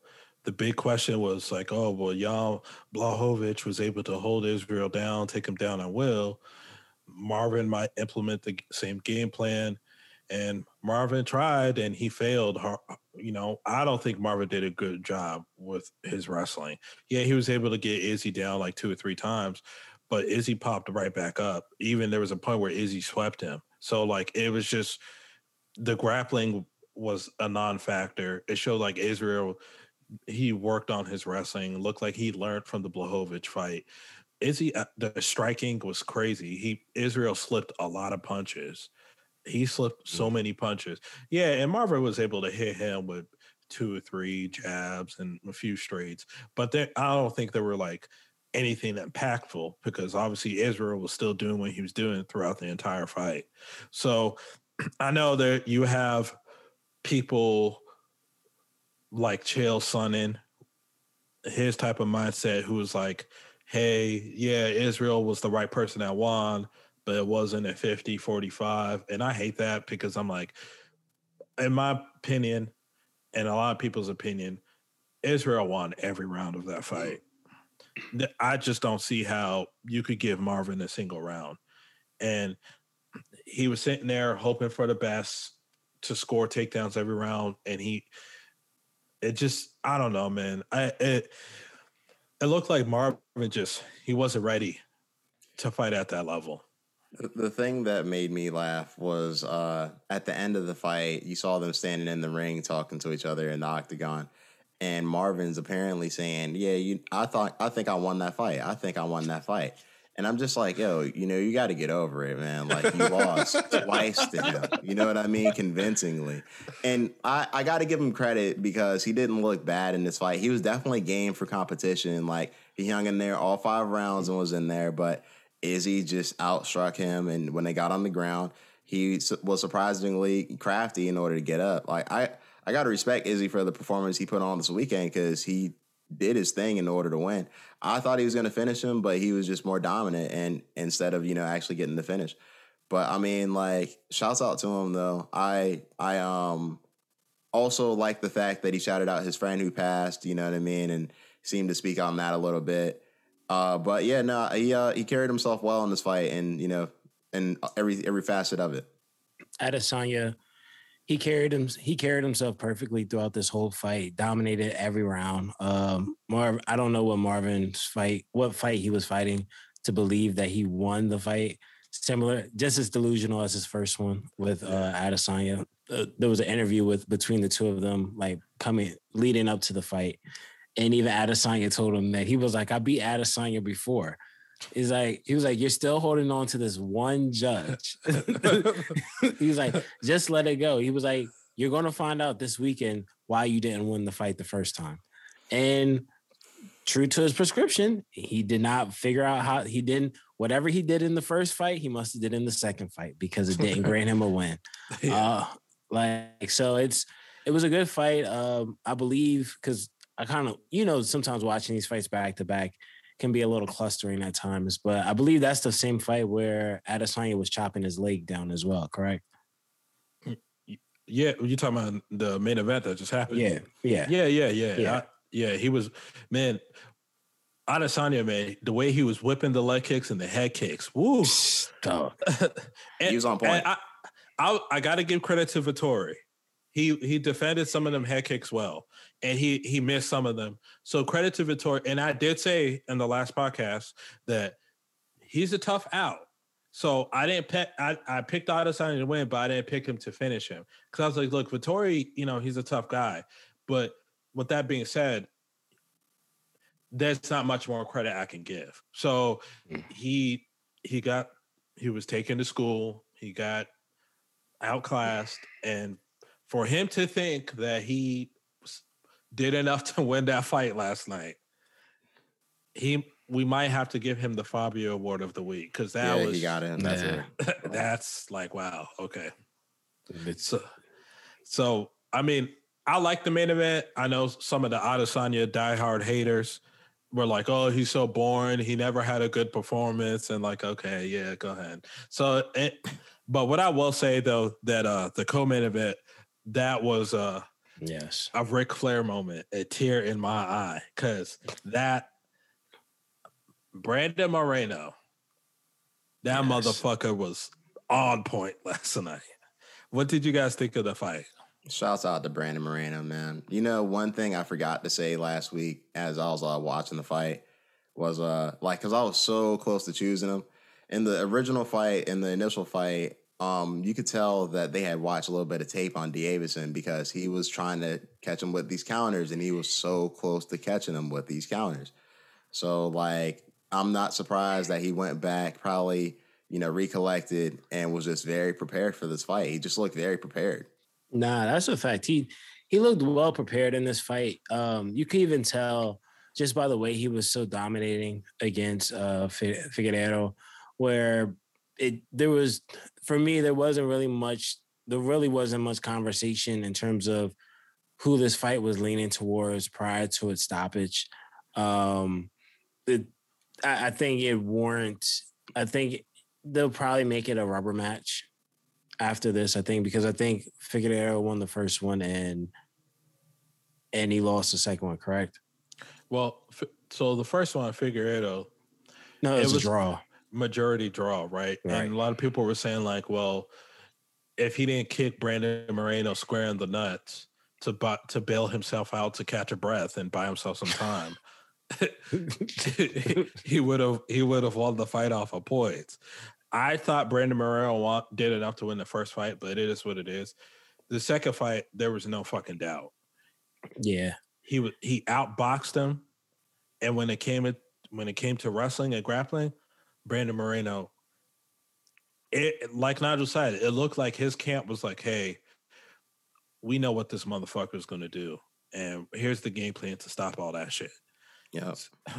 the big question was like, oh, well, Jan Blachowicz was able to hold Israel down, take him down at will. Marvin might implement the same game plan. And Marvin tried and he failed. You know, I don't think Marvin did a good job with his wrestling. Yeah, he was able to get Izzy down like two or three times, but Izzy popped right back up. Even there was a point where Izzy swept him. So, like, it was just the grappling was a non factor. It showed like Israel he worked on his wrestling. Looked like he learned from the Blachowicz fight. Izzy, uh, the striking was crazy. He Israel slipped a lot of punches. He slipped so many punches. Yeah, and Marvin was able to hit him with two or three jabs and a few straights, but there, I don't think there were like anything impactful because obviously Israel was still doing what he was doing throughout the entire fight. So I know that you have people like Chael Sonnen, his type of mindset, who was like, hey, yeah, Israel was the right person that won, but it wasn't at 50, 45. And I hate that because I'm like, in my opinion, and a lot of people's opinion, Israel won every round of that mm. fight. I just don't see how you could give Marvin a single round. And he was sitting there hoping for the best to score takedowns every round. And he, it just I don't know, man. I it it looked like Marvin just he wasn't ready to fight at that level. The thing that made me laugh was uh, at the end of the fight, you saw them standing in the ring talking to each other in the octagon, and Marvin's apparently saying, "Yeah, you, I thought, I think I won that fight. I think I won that fight." And I'm just like, yo, you know, you got to get over it, man. Like you lost twice to him. You know what I mean? Convincingly. And I, I got to give him credit because he didn't look bad in this fight. He was definitely game for competition. Like he hung in there all five rounds and was in there. But Izzy just outstruck him. And when they got on the ground, he was surprisingly crafty in order to get up. Like I, I got to respect Izzy for the performance he put on this weekend because he did his thing in order to win. I thought he was going to finish him, but he was just more dominant and instead of, you know, actually getting the finish. But I mean, like, shouts out to him though. I I um also like the fact that he shouted out his friend who passed, you know what I mean, and seemed to speak on that a little bit. Uh, but yeah, no, he uh, he carried himself well in this fight, and you know, and every every facet of it. Adesanya he carried him he carried himself perfectly throughout this whole fight dominated every round. Um marv i don't know what marvin's fight what fight he was fighting to believe that he won the fight. Similar just as delusional as his first one with uh adesanya. Uh, there was an interview with between the two of them like coming leading up to the fight and even adesanya told him that he was like i beat adesanya before He's like, he was like, you're still holding on to this one judge. he was like, just let it go. He was like, you're gonna find out this weekend why you didn't win the fight the first time. And true to his prescription, he did not figure out how he didn't whatever he did in the first fight, he must have did in the second fight because it didn't grant him a win. Yeah. Uh, like so it's it was a good fight. Um, I believe because I kind of, you know, sometimes watching these fights back to back, can be a little clustering at times. But I believe that's the same fight where Adesanya was chopping his leg down as well, correct? Yeah, you talking about the main event that just happened? Yeah, yeah, yeah, yeah, yeah. Yeah. I- yeah, he was man. Adesanya, man, the way he was whipping the leg kicks and the head kicks, woo! Dog. And- He was on point. I, I, I got to give credit to Vettori. He he defended some of them head kicks well, and he he missed some of them. So credit to Vettori. And I did say in the last podcast that he's a tough out. So I didn't pick. I, I picked Adesanya to win, but I didn't pick him to finish him because I was like, look, Vettori, you know, he's a tough guy. But with that being said, there's not much more credit I can give. So Mm. he he got he was taken to school. He got outclassed, and for him to think that he did enough to win that fight last night, he we might have to give him the Fabio Award of the week because that yeah, was he got it. That's Yeah. it. that's like wow okay It's so so I mean I like the main event. I know some of the Adesanya diehard haters were like, "Oh, he's so boring. He never had a good performance." And like, okay, yeah, go ahead. So, it, but what I will say though that uh the co-main event that was uh yes. a Ric Flair moment, a tear in my eye, because that Brandon Moreno, that Yes. motherfucker was on point last night. What did you guys think of the fight? Shouts out to Brandon Moreno, man. You know, one thing I forgot to say last week as I was uh, watching the fight was uh like because I was so close to choosing him in the original fight, in the initial fight. Um, you could tell that they had watched a little bit of tape on Deiveson because he was trying to catch him with these counters, and he was so close to catching him with these counters. So, like, I'm not surprised that he went back, probably you know, recollected, and was just very prepared for this fight. He just looked very prepared. Nah, that's a fact. He he looked well prepared in this fight. Um, you could even tell just by the way he was so dominating against uh Fi- Figueiredo, where it there was for me there wasn't really much there really wasn't much conversation in terms of who this fight was leaning towards prior to its stoppage. Um, it, I, I think it warrants. I think they'll probably make it a rubber match after this. I think because I think Figueroa won the first one and and he lost the second one. Correct? Well, f- so the first one, Figueiredo, No, It it was, was- a draw. Majority draw, right? Right. And a lot of people were saying like, well, if he didn't kick Brandon Moreno square in the nuts to to bail himself out to catch a breath and buy himself some time, he would have he would have won the fight off of points. I thought Brandon Moreno did enough to win the first fight, but it is what it is. The second fight, there was no fucking doubt. Yeah, He was he outboxed him, and when it came it when it came to wrestling and grappling, Brandon Moreno, it like Nigel said, it looked like his camp was like, "Hey, we know what this motherfucker is going to do, and here's the game plan to stop all that shit." Yeah.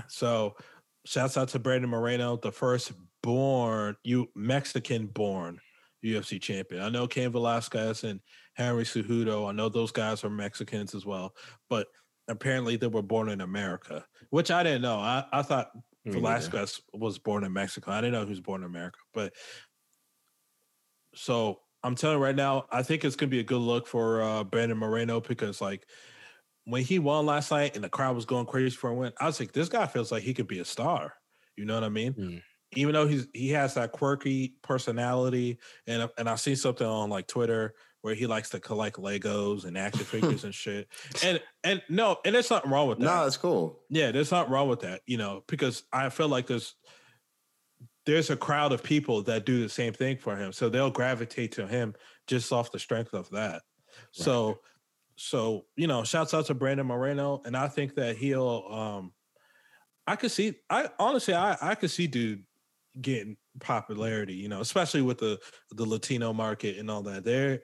So, shouts out to Brandon Moreno, the first born you Mexican born UFC champion. I know Cain Velasquez and Henry Cejudo. I know those guys are Mexicans as well, but apparently they were born in America, which I didn't know. I, I thought. Velasquez was born in Mexico. I didn't know he was born in America, but so I'm telling you right now, I think it's gonna be a good look for uh, Brandon Moreno because like when he won last night and the crowd was going crazy for a win, I was like, this guy feels like he could be a star. You know what I mean? Mm. Even though he's he has that quirky personality, and and I see something on like Twitter where he likes to collect Legos and action figures and shit. And and no, and there's nothing wrong with that. No, it's cool. Yeah, there's nothing wrong with that, you know, because I feel like there's there's a crowd of people that do the same thing for him. So they'll gravitate to him just off the strength of that. So so, you know, shouts out to Brandon Moreno. And I think that he'll um I could see I honestly I I could see dude getting popularity, you know, especially with the the Latino market and all that. There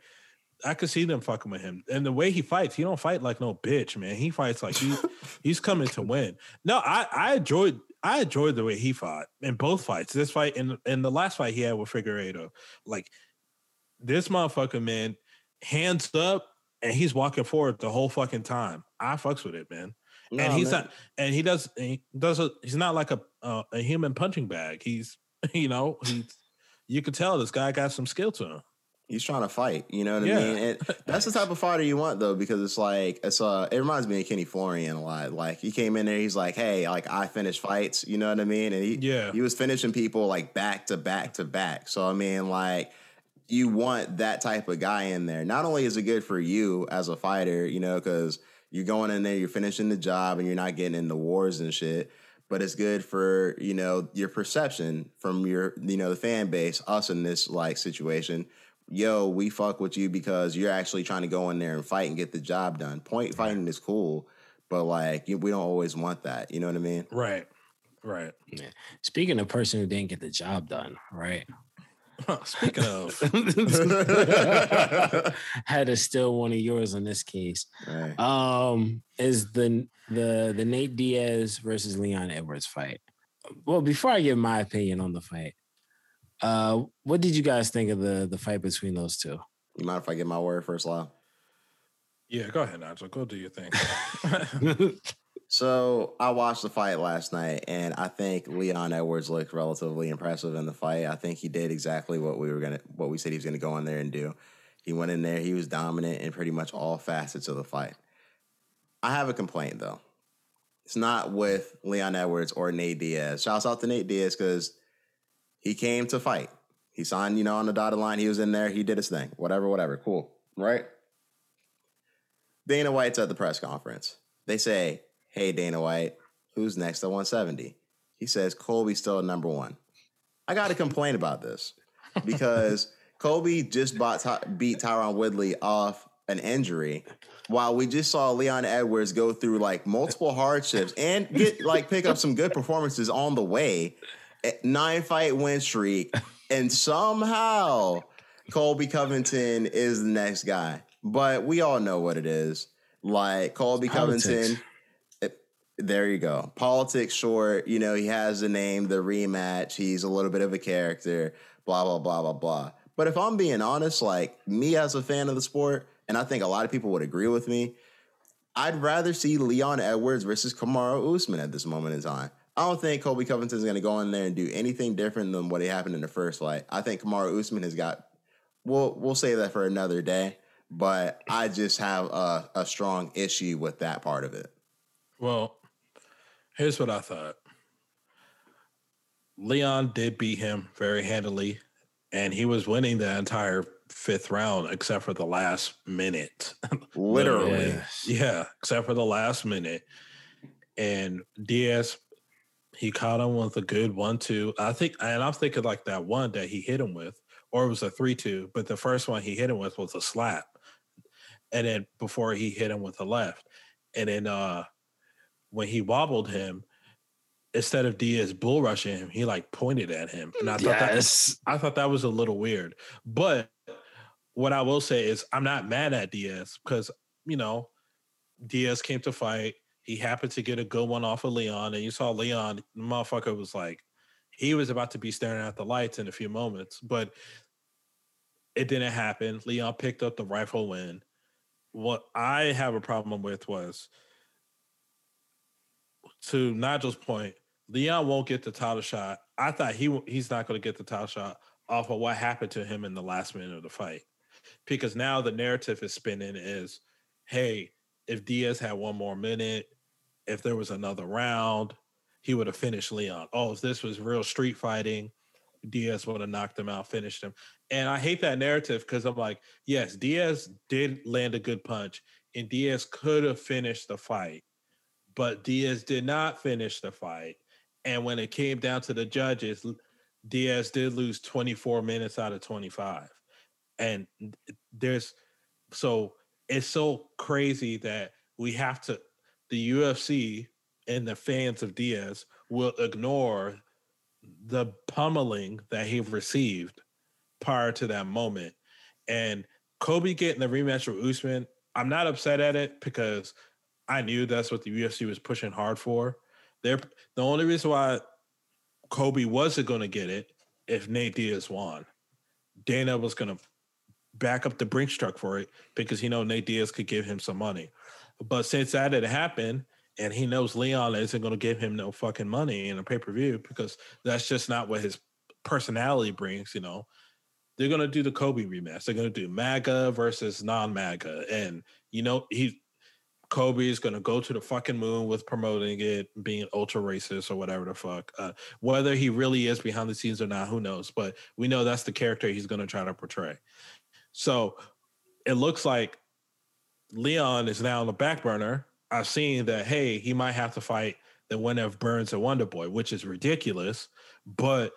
I could see them fucking with him. And the way he fights, he don't fight like no bitch, man. He fights like he he's coming to win. No, I I enjoyed I enjoyed the way he fought in both fights. This fight and in the last fight he had with Figueiredo. Like this motherfucker, man, hands up, and he's walking forward the whole fucking time. I fucks with it, man. and he's man. not, and he does, he does a, he's not like a uh, a human punching bag. He's, you know, he's, you could tell this guy got some skill to him. He's trying to fight. You know what Yeah. I mean? And that's the type of fighter you want though, because it's like it's uh it reminds me of Kenny Florian a lot. Like he came in there, he's like, Hey, like I finish fights, you know what I mean? And he Yeah. he was finishing people like back to back to back. So I mean, like you want that type of guy in there. Not only is it good for you as a fighter, you know, because you're going in there, you're finishing the job, and you're not getting into wars and shit. But it's good for you know your perception from your you know the fan base, us in this like situation. Yo, we fuck with you because you're actually trying to go in there and fight and get the job done. Point fighting is cool, but like we don't always want that. You know what I mean? Right. Right. Speaking of person who didn't get the job done, right? Speaking of, Had to steal one of yours in this case. Right. Um, is the the the Nate Diaz versus Leon Edwards fight? Well, before I give my opinion on the fight, uh, what did you guys think of the the fight between those two? You mind if I get my word first, Lyle? yeah, go ahead, Nigel. Go do your thing. So I watched the fight last night, and I think Leon Edwards looked relatively impressive in the fight. I think he did exactly what we were gonna, what we said he was gonna go in there and do. He went in there, he was dominant in pretty much all facets of the fight. I have a complaint though. It's not with Leon Edwards or Nate Diaz. Shouts out to Nate Diaz because he came to fight. He signed, you know, on the dotted line. He was in there. He did his thing. Whatever, whatever. Cool. Right? Dana White's at the press conference. They say, Hey, Dana White, who's next at 170? He says, Colby's still at number one. I got to complain about this because Colby just bought, Ty- beat Tyron Woodley off an injury while we just saw Leon Edwards go through like multiple hardships and get like pick up some good performances on the way. Nine fight win streak. And somehow Colby Covington is the next guy. But we all know what it is. Like Colby Politics. Covington. it- there you go. Politics short. You know, he has the name, the rematch. He's a little bit of a character, blah, blah, blah, blah, blah. But if I'm being honest, like me as a fan of the sport, and I think a lot of people would agree with me, I'd rather see Leon Edwards versus Kamaru Usman at this moment in time. I don't think Colby Covington is going to go in there and do anything different than what he happened in the first fight. I think Kamaru Usman has got. We'll we'll say that for another day, but I just have a, a strong issue with that part of it. well, here's what I thought. Leon did beat him very handily, and he was winning the entire fifth round except for the last minute. Literally. Yeah, except for the last minute. And Diaz, he caught him with a good one two. I think, and I'm thinking like that one that he hit him with, or it was a three two, but the first one he hit him with was a slap. And then before he hit him with a left. And then uh when he wobbled him, instead of Diaz bull rushing him, he like pointed at him. And I thought that I thought that was a little weird. But what I will say is I'm not mad at Diaz because, you know, Diaz came to fight. He happened to get a good one off of Leon. And you saw Leon, the motherfucker was like, he was about to be staring at the lights in a few moments, but it didn't happen. Leon picked up the rifle win. What I have a problem with was to Nigel's point, Leon won't get the title shot. I thought he he's not going to get the title shot off of what happened to him in the last minute of the fight, because now the narrative is spinning is, hey, if Diaz had one more minute, if there was another round, he would have finished Leon. Oh, if this was real street fighting, Diaz would have knocked him out, finished him. And I hate that narrative because I'm like, yes, Diaz did land a good punch, and Diaz could have finished the fight but Diaz did not finish the fight. And when it came down to the judges, Diaz did lose 24 minutes out of 25. And there's so it's so crazy that we have to the UFC and the fans of Diaz will ignore the pummeling that he received prior to that moment. And Colby getting the rematch with Usman, I'm not upset at it because I knew that's what the UFC was pushing hard for. They're the only reason why Colby wasn't going to get it if Nate Diaz won. Dana was going to back up the Brinks truck for it because he know Nate Diaz could give him some money. But since that had happened, and he knows Leon isn't going to give him no fucking money in a pay per view because that's just not what his personality brings, you know. they're gonna do the Colby rematch. They're gonna do MAGA versus non-MAGA, and you know he Colby is gonna go to the fucking moon with promoting it, being ultra racist or whatever the fuck. Uh, whether he really is behind the scenes or not, who knows? But we know that's the character he's gonna try to portray. So it looks like Leon is now on the back burner. I've seen that hey, he might have to fight the winner of Burns and Wonder Boy, which is ridiculous, but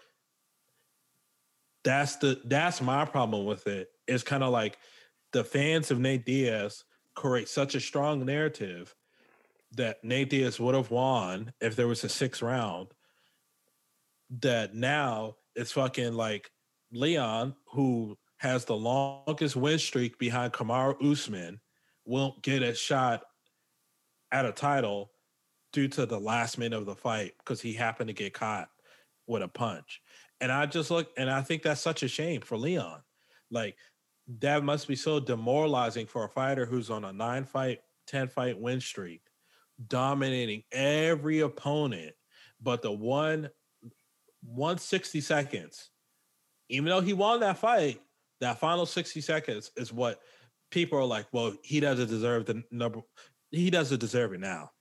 that's the that's my problem with it. It's kind of like the fans of Nate Diaz create such a strong narrative that Nate Diaz would have won if there was a sixth round. That now it's fucking like Leon, who has the longest win streak behind Kamaru Usman, won't get a shot at a title due to the last minute of the fight because he happened to get caught with a punch. And I just look and I think that's such a shame for Leon. Like that must be so demoralizing for a fighter who's on a nine fight, 10 fight win streak, dominating every opponent. But the one 160 seconds, even though he won that fight, that final 60 seconds is what people are like, well, he doesn't deserve the number, he doesn't deserve it now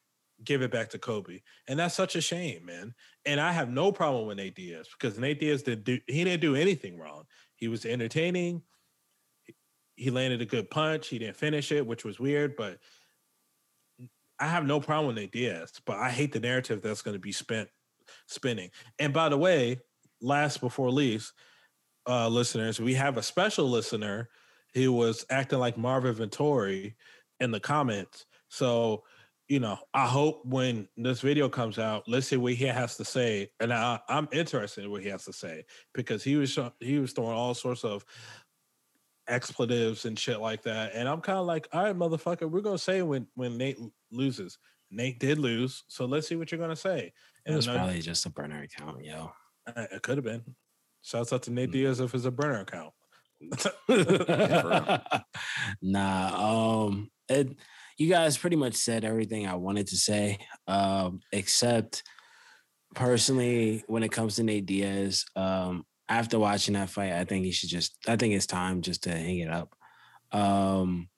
give it back to Colby. And that's such a shame, man. And I have no problem with Nate Diaz because Nate Diaz did do he didn't do anything wrong. He was entertaining. He landed a good punch. He didn't finish it, which was weird, but I have no problem with Nate Diaz, but I hate the narrative that's going to be spent spinning. And by the way, last before least, uh, listeners, we have a special listener who was acting like Marvin Vettori in the comments. So you know, I hope when this video comes out, let's see what he has to say, and I, am interested in what he has to say because he was he was throwing all sorts of expletives and shit like that, and I'm kind of like, all right, motherfucker, we're gonna say when when Nate loses. Nate did lose, so let's see what you're gonna say. And it was probably just a burner account, yo. It could have been. Shouts out to Nate mm-hmm. Diaz if it's a burner account. nah, um, it you guys pretty much said everything I wanted to say, um, except personally, when it comes to Nate Diaz, um, after watching that fight, I think he should just, I think it's time just to hang it up. Um,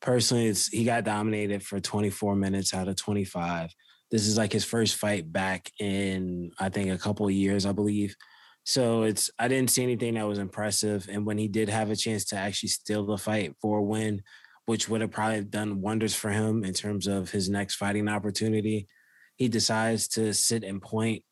personally, it's he got dominated for 24 minutes out of 25. This is like his first fight back in, I think, a couple of years, I believe. So it's I didn't see anything that was impressive. And when he did have a chance to actually steal the fight for a win, which would have probably done wonders for him in terms of his next fighting opportunity. He decides to sit and point,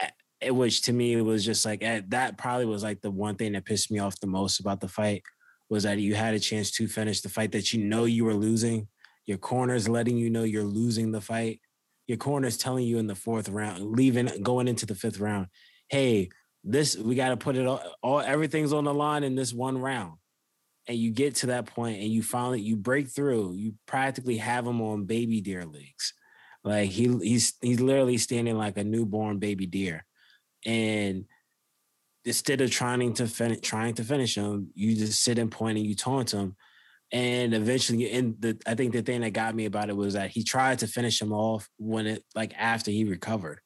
eh, which to me was just like eh, that. Probably was like the one thing that pissed me off the most about the fight was that you had a chance to finish the fight that you know you were losing. Your corner's letting you know you're losing the fight. Your corner's telling you in the fourth round, leaving, going into the fifth round, hey, this we got to put it all, all everything's on the line in this one round and you get to that point and you finally you break through, you practically have him on baby deer legs. Like he he's he's literally standing like a newborn baby deer. And instead of trying to finish trying to finish him, you just sit and point and you taunt him. And eventually, and the I think the thing that got me about it was that he tried to finish him off when it like after he recovered.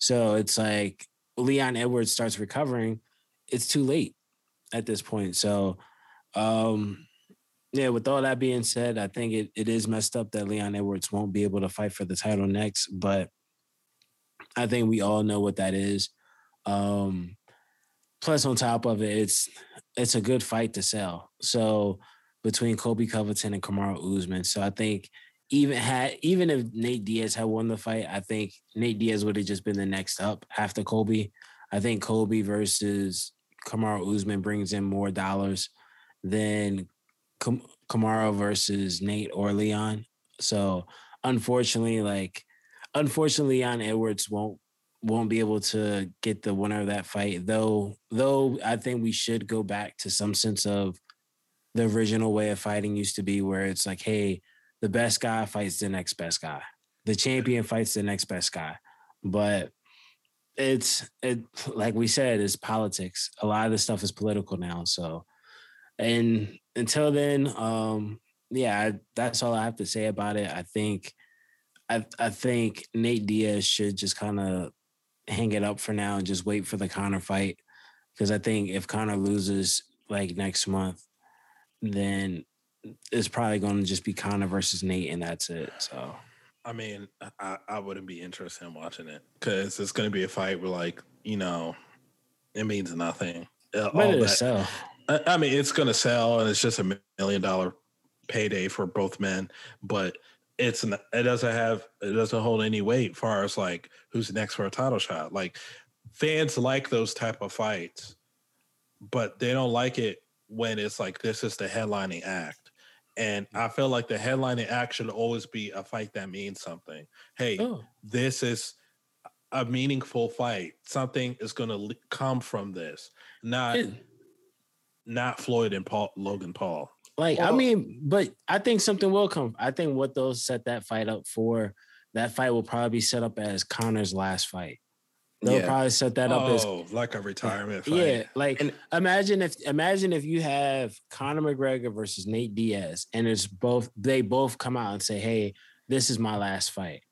So it's like Leon Edwards starts recovering, it's too late at this point. So um, yeah, with all that being said, I think it, it is messed up that Leon Edwards won't be able to fight for the title next, but I think we all know what that is. Um, plus, on top of it, it's it's a good fight to sell. So between Colby Covington and Kamaru Usman, so I think even had even if Nate Diaz had won the fight, I think Nate Diaz would have just been the next up after Colby. I think Colby versus Kamaru Usman brings in more dollars than Kam- Kamaru versus Nate or Leon. So unfortunately, like unfortunately, Leon Edwards won't won't be able to get the winner of that fight. Though though I think we should go back to some sense of the original way of fighting used to be where it's like, hey, the best guy fights the next best guy. The champion fights the next best guy. But it's it like we said, it's politics. A lot of this stuff is political now. So and until then, um, yeah, I, that's all I have to say about it. I think, I I think Nate Diaz should just kind of hang it up for now and just wait for the Conor fight. because I think if Conor loses like next month, then it's probably going to just be Conor versus Nate, and that's it. So. I mean, I, I wouldn't be interested in watching it because it's going to be a fight where, like, you know, it means nothing. Uh, all it that- sell? I, I mean, it's going to sell, and it's just a million dollar payday for both men. But it's it doesn't have it doesn't hold any weight far as like who's next for a title shot. Like fans like those type of fights, but they don't like it when it's like this is the headlining act. And I feel like the headlining act should always be a fight that means something. Hey, Oh, this is a meaningful fight. Something is going to come from this, not yeah. not Floyd and Paul Logan Paul. Like, I mean, but I think something will come. I think what they'll set that fight up for, that fight will probably be set up as Conor's last fight. They'll Yeah. probably set that up as oh, like a retirement fight. yeah, like And- imagine if imagine if you have Conor McGregor versus Nate Diaz, and it's both they both come out and say, "Hey, this is my last fight."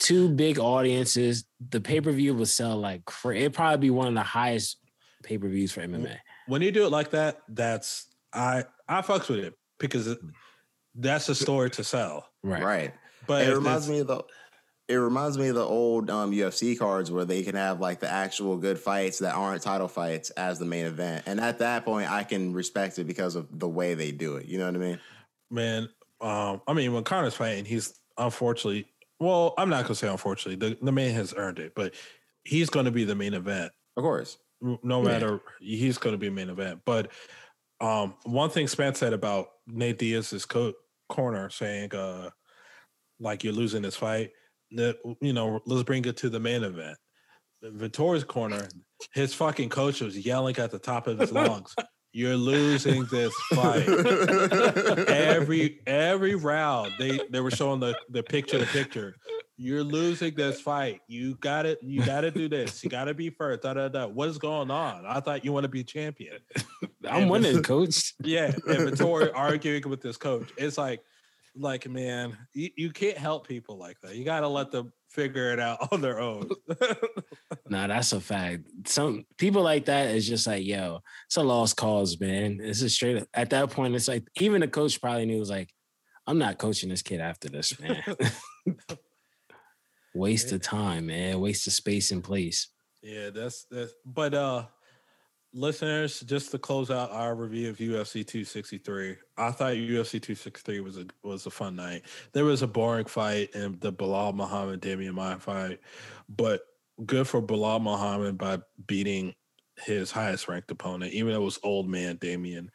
Two big audiences. The pay per view will sell like cra- it probably be one of the highest pay per views for MMA. When you do it like that, that's I I fucks with it because that's a story to sell. Right. Right. But it reminds me of the it reminds me of the old um, UFC cards where they can have like the actual good fights that aren't title fights as the main event. And at that point I can respect it because of the way they do it. You know what I mean? man. Um, I mean, when Conor's fighting, he's unfortunately. Well, I'm not gonna say unfortunately. The the man has earned it, but he's going to be the main event. Of course. no Yeah. matter he's going to be main event. But um, one thing Spence said about Nate Diaz's co- corner, saying uh, like you're losing this fight, that you know, let's bring it to the main event. Vettori's corner, his fucking coach was yelling at the top of his lungs, "You're losing this fight." every every round they they were showing the the picture to picture you're losing this fight you got it you got to do this you got to be first da, da, da. what is going on i thought you want to be champion I'm And- winning, coach. yeah and Vettori arguing with this coach it's like like man you, you can't help people like that you got to let them figure it out on their own Nah, that's a fact. Some people like that is just like, yo, it's a lost cause, man. It's a straight at that point. It's like even the coach probably knew was like, I'm not coaching this kid after this, man. Waste of time, man. Waste of space and place. Yeah, that's that's but uh listeners, just to close out our review of UFC 263, I thought UFC 263 was a was a fun night. There was a boring fight in the Belal Muhammad Demian Maia fight, but good for Belal Muhammad by beating his highest ranked opponent, even though it was old man Demian.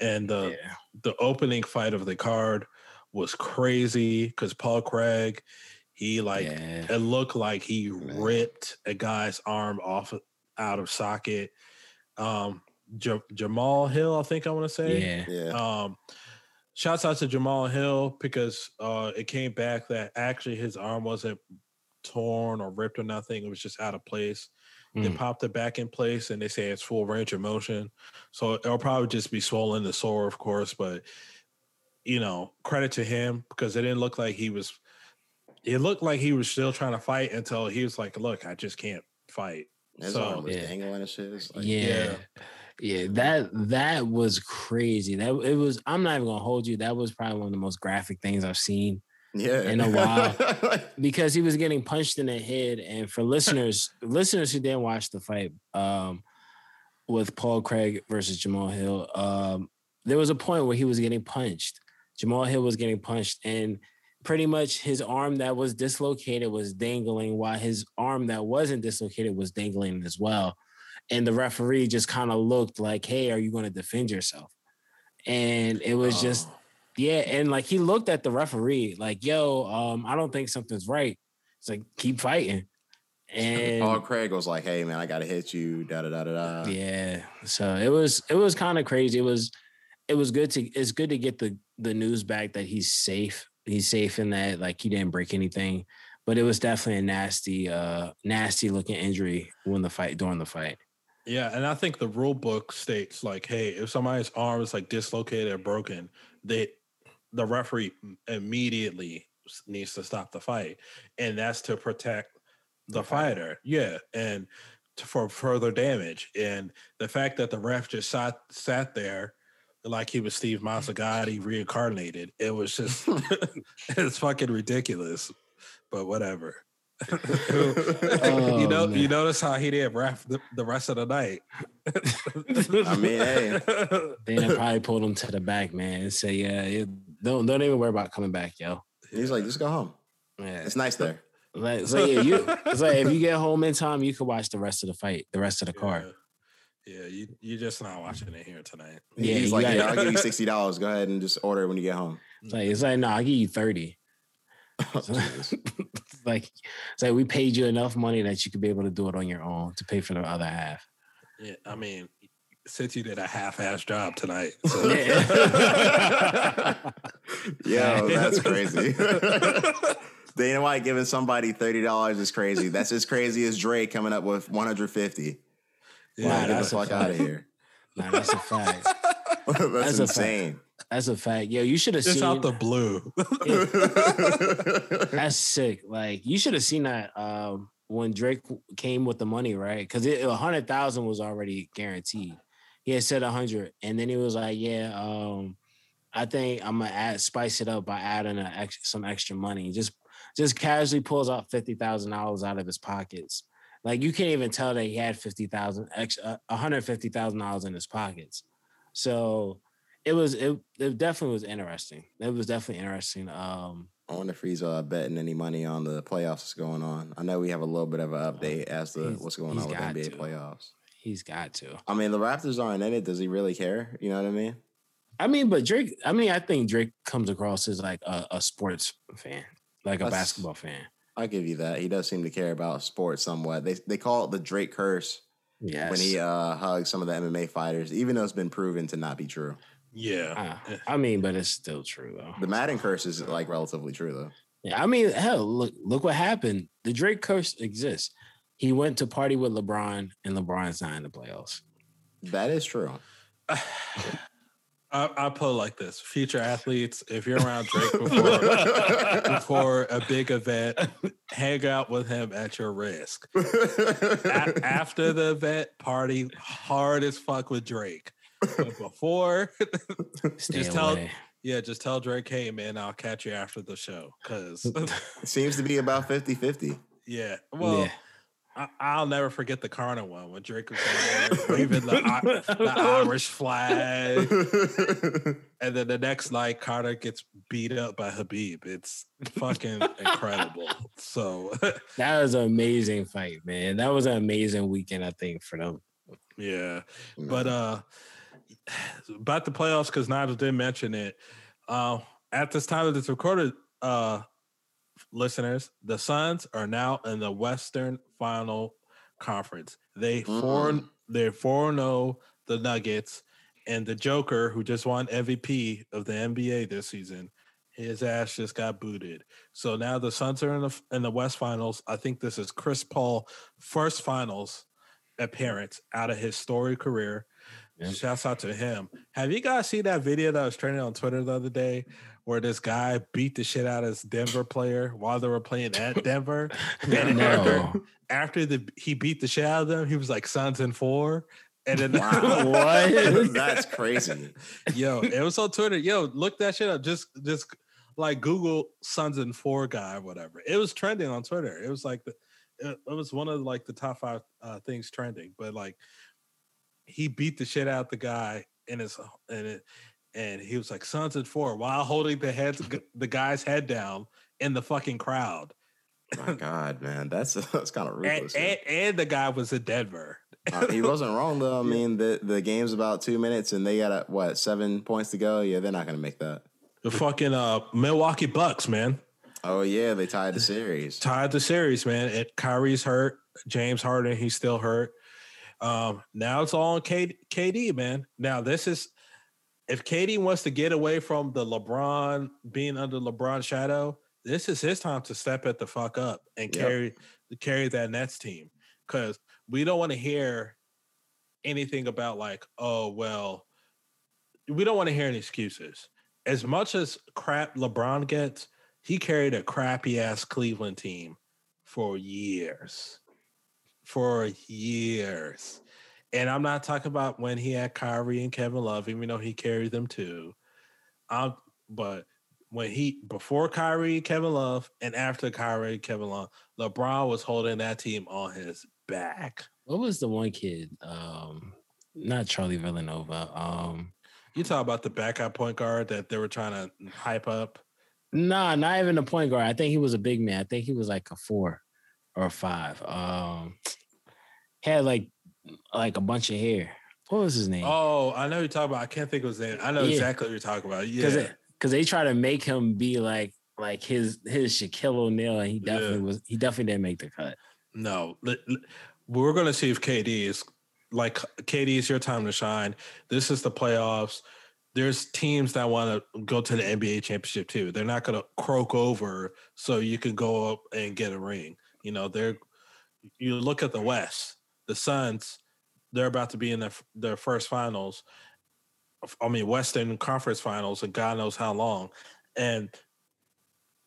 And the yeah. the opening fight of the card was crazy because Paul Craig, he like yeah. it looked like he ripped a guy's arm off out of socket. Um, Ja- Jamal Hill, I think I want to say. Yeah. Yeah. Um, shouts out to Jamal Hill because uh, it came back that actually his arm wasn't torn or ripped or nothing. It was just out of place. They Mm. popped it back in place and they say it's full range of motion. So it'll probably just be swollen and sore, of course. But you know, credit to him because it didn't look like he was. It looked like he was still trying to fight until he was like, "Look, I just can't fight." His so, arm was yeah. dangling and shit. It's like, yeah. Yeah, that that was crazy. That it was. I'm not even gonna hold you. That was probably one of the most graphic things I've seen Yeah. In a while. because he was getting punched in the head. And for listeners, listeners who didn't watch the fight um, with Paul Craig versus Jamal Hill, um, there was a point where he was getting punched. Jamal Hill was getting punched, and pretty much his arm that was dislocated was dangling, while his arm that wasn't dislocated was dangling as well. And the referee just kind of looked like, "Hey, are you going to defend yourself?" And it was just Oh. yeah, and like he looked at the referee, like, "Yo, um, I don't think something's right." It's like keep fighting, and Paul Craig was like, "Hey man, I gotta hit you." Da da da da da. yeah, so it was it was kind of crazy. It was it was good to it's good to get the the news back that he's safe. He's safe in that like he didn't break anything, but it was definitely a nasty uh nasty looking injury when the fight during the fight. Yeah, and I think the rule book states like, hey, if somebody's arm is like dislocated or broken, they the referee immediately needs to stop the fight, and that's to protect the fighter. Yeah, and to, for further damage. And the fact that the ref just sat sat there like he was Steve Mazzagatti reincarnated, it was just it's fucking ridiculous. But whatever. Oh, you know, man. you notice how he didn't ref the, the rest of the night. I mean, hey. Then they probably pulled him to the back, man, and say, "Yeah, it- don't don't even worry about coming back, yo." He's like, just go home. Yeah, It's nice there. like, so yeah, you. It's like if you get home in time, you can watch the rest of the fight, the rest of the card. Yeah, yeah you're just not watching it here tonight. Yeah, He's like, got yeah. I'll give you sixty dollars. Go ahead and just order it when you get home. It's like it's like no, I'll give you thirty. Oh, Jesus. It's like it's like we paid you enough money that you could be able to do it on your own to pay for the other half. Yeah, I mean, since you did a half-ass job tonight, so. Yo, that's crazy. Dana White giving somebody thirty dollars is crazy. That's as crazy as Drake coming up with one hundred fifty. Yeah, Wow, get the that's a fuck out of fact. here. Nah, that's a fact. that's, That's a fact. insane. That's a fact. Yo, you should have just seen out the blue. That's sick. Like you should have seen that um, when Drake came with the money, right? Because a hundred thousand was already guaranteed. He had said a hundred, and then he was like, "Yeah, um, I think I'm gonna add spice it up by adding a some extra money." Just just casually pulls out fifty thousand dollars out of his pockets. Like you can't even tell that he had fifty thousand extra, one hundred fifty thousand dollars in his pockets. So it was it, it definitely was interesting. It was definitely interesting. Um, I wonder if he's uh, betting any money on the playoffs that's going on. I know we have a little bit of an update as to what's going on with NBA to. playoffs. he's got to. I mean, the Raptors aren't in it. Does he really care? You know what I mean? I mean, but Drake. I mean, I think Drake comes across as like a, a sports fan, like a That's- basketball fan. I'll give you that. He does seem to care about sports somewhat. They they call it the Drake curse Yes. when he uh, hugs some of the MMA fighters, even though it's been proven to not be true. yeah, Ah, I mean, but it's still true though. The Madden curse is like relatively true though. Yeah, I mean, hell, look, look what happened. The Drake curse exists. He went to party with LeBron, and LeBron's not in the playoffs. That is true. I, I put it like this: future athletes, if you're around Drake before before a big event, hang out with him at your risk. A- after the event, party hard as fuck with Drake. But before, Stay Just tell- away. yeah, just tell Drake, hey man, I'll catch you after the show. Cause It seems to be about 50-50. yeah, well. yeah. I, I'll never forget the Carter one when Drake was there, waving the, the Irish flag, and then the next night Carter gets beat up by Khabib. It's fucking incredible. So That was an amazing fight, man. That was an amazing weekend, I think, for them. yeah, but uh, about the playoffs because Nigel didn't mention it. Uh, at this time that it's recorded, uh, listeners, the Suns are now in the Western Final Conference. They four Mm. they're four zero the Nuggets, and the Joker who just won MVP of the NBA this season. His ass just got booted. So now the Suns are in the in the West Finals. I think this is Chris Paul first Finals appearance out of his story career. Yep. Shouts out to him. Have you guys seen that video that was trending on Twitter the other day where this guy beat the shit out of his Denver player while they were playing at Denver? And after, No. after the he beat the shit out of them, he was like Suns in four. And then Wow. What? That's crazy. Yo, it was on Twitter. Yo, look that shit up. Just just like Google Suns and Four guy or whatever. It was trending on Twitter. It was like the it, it was one of like the top five uh, things trending. But like he beat the shit out the guy in his and it and he was like Suns and Four while holding the head the guy's head down in the fucking crowd. My God, man, that's that's kind of And, ruthless. and, and the guy was in Denver. Uh, he wasn't wrong though. I mean, the the game's about two minutes, and they got a, what seven points to go. Yeah, they're not gonna make that. The fucking uh Milwaukee Bucks, man. Oh yeah, they tied the series. tied the series, man. It, Kyrie's hurt. James Harden, he's still hurt. Um, now it's all on K, KD, man. Now this is if KD wants to get away from the LeBron being under LeBron's shadow, this is his time to step it the fuck up and Yep. carry carry that Nets team. Because we don't want to hear anything about like, oh well, we don't want to hear any excuses. As much as crap LeBron gets, he carried a crappy ass Cleveland team for years. for years. And I'm not talking about when he had Kyrie and Kevin Love, even though he carried them too. Um, but when he before Kyrie, Kevin Love, and after Kyrie, Kevin Love, LeBron was holding that team on his back. What was the one kid? Um, not Charlie Villanueva. Um, you talk about the backup point guard that they were trying to hype up. Nah, not even a point guard. I think he was a big man. I think he was like a four or a five. Um, had like like a bunch of hair. What was his name? Oh, I know you're talking about. I can't think of his name. I know yeah. exactly what you're talking about. Yeah, because they try to make him be like like his his Shaquille O'Neal, and he definitely yeah. was. He definitely didn't make the cut. No, we're gonna see if KD is like KD is your time to shine. This is the playoffs. There's teams that want to go to the NBA championship too. They're not gonna croak over so you can go up and get a ring. You know, they're you look at the West, the Suns, they're about to be in their, their first finals. I mean, Western Conference finals, and God knows how long. And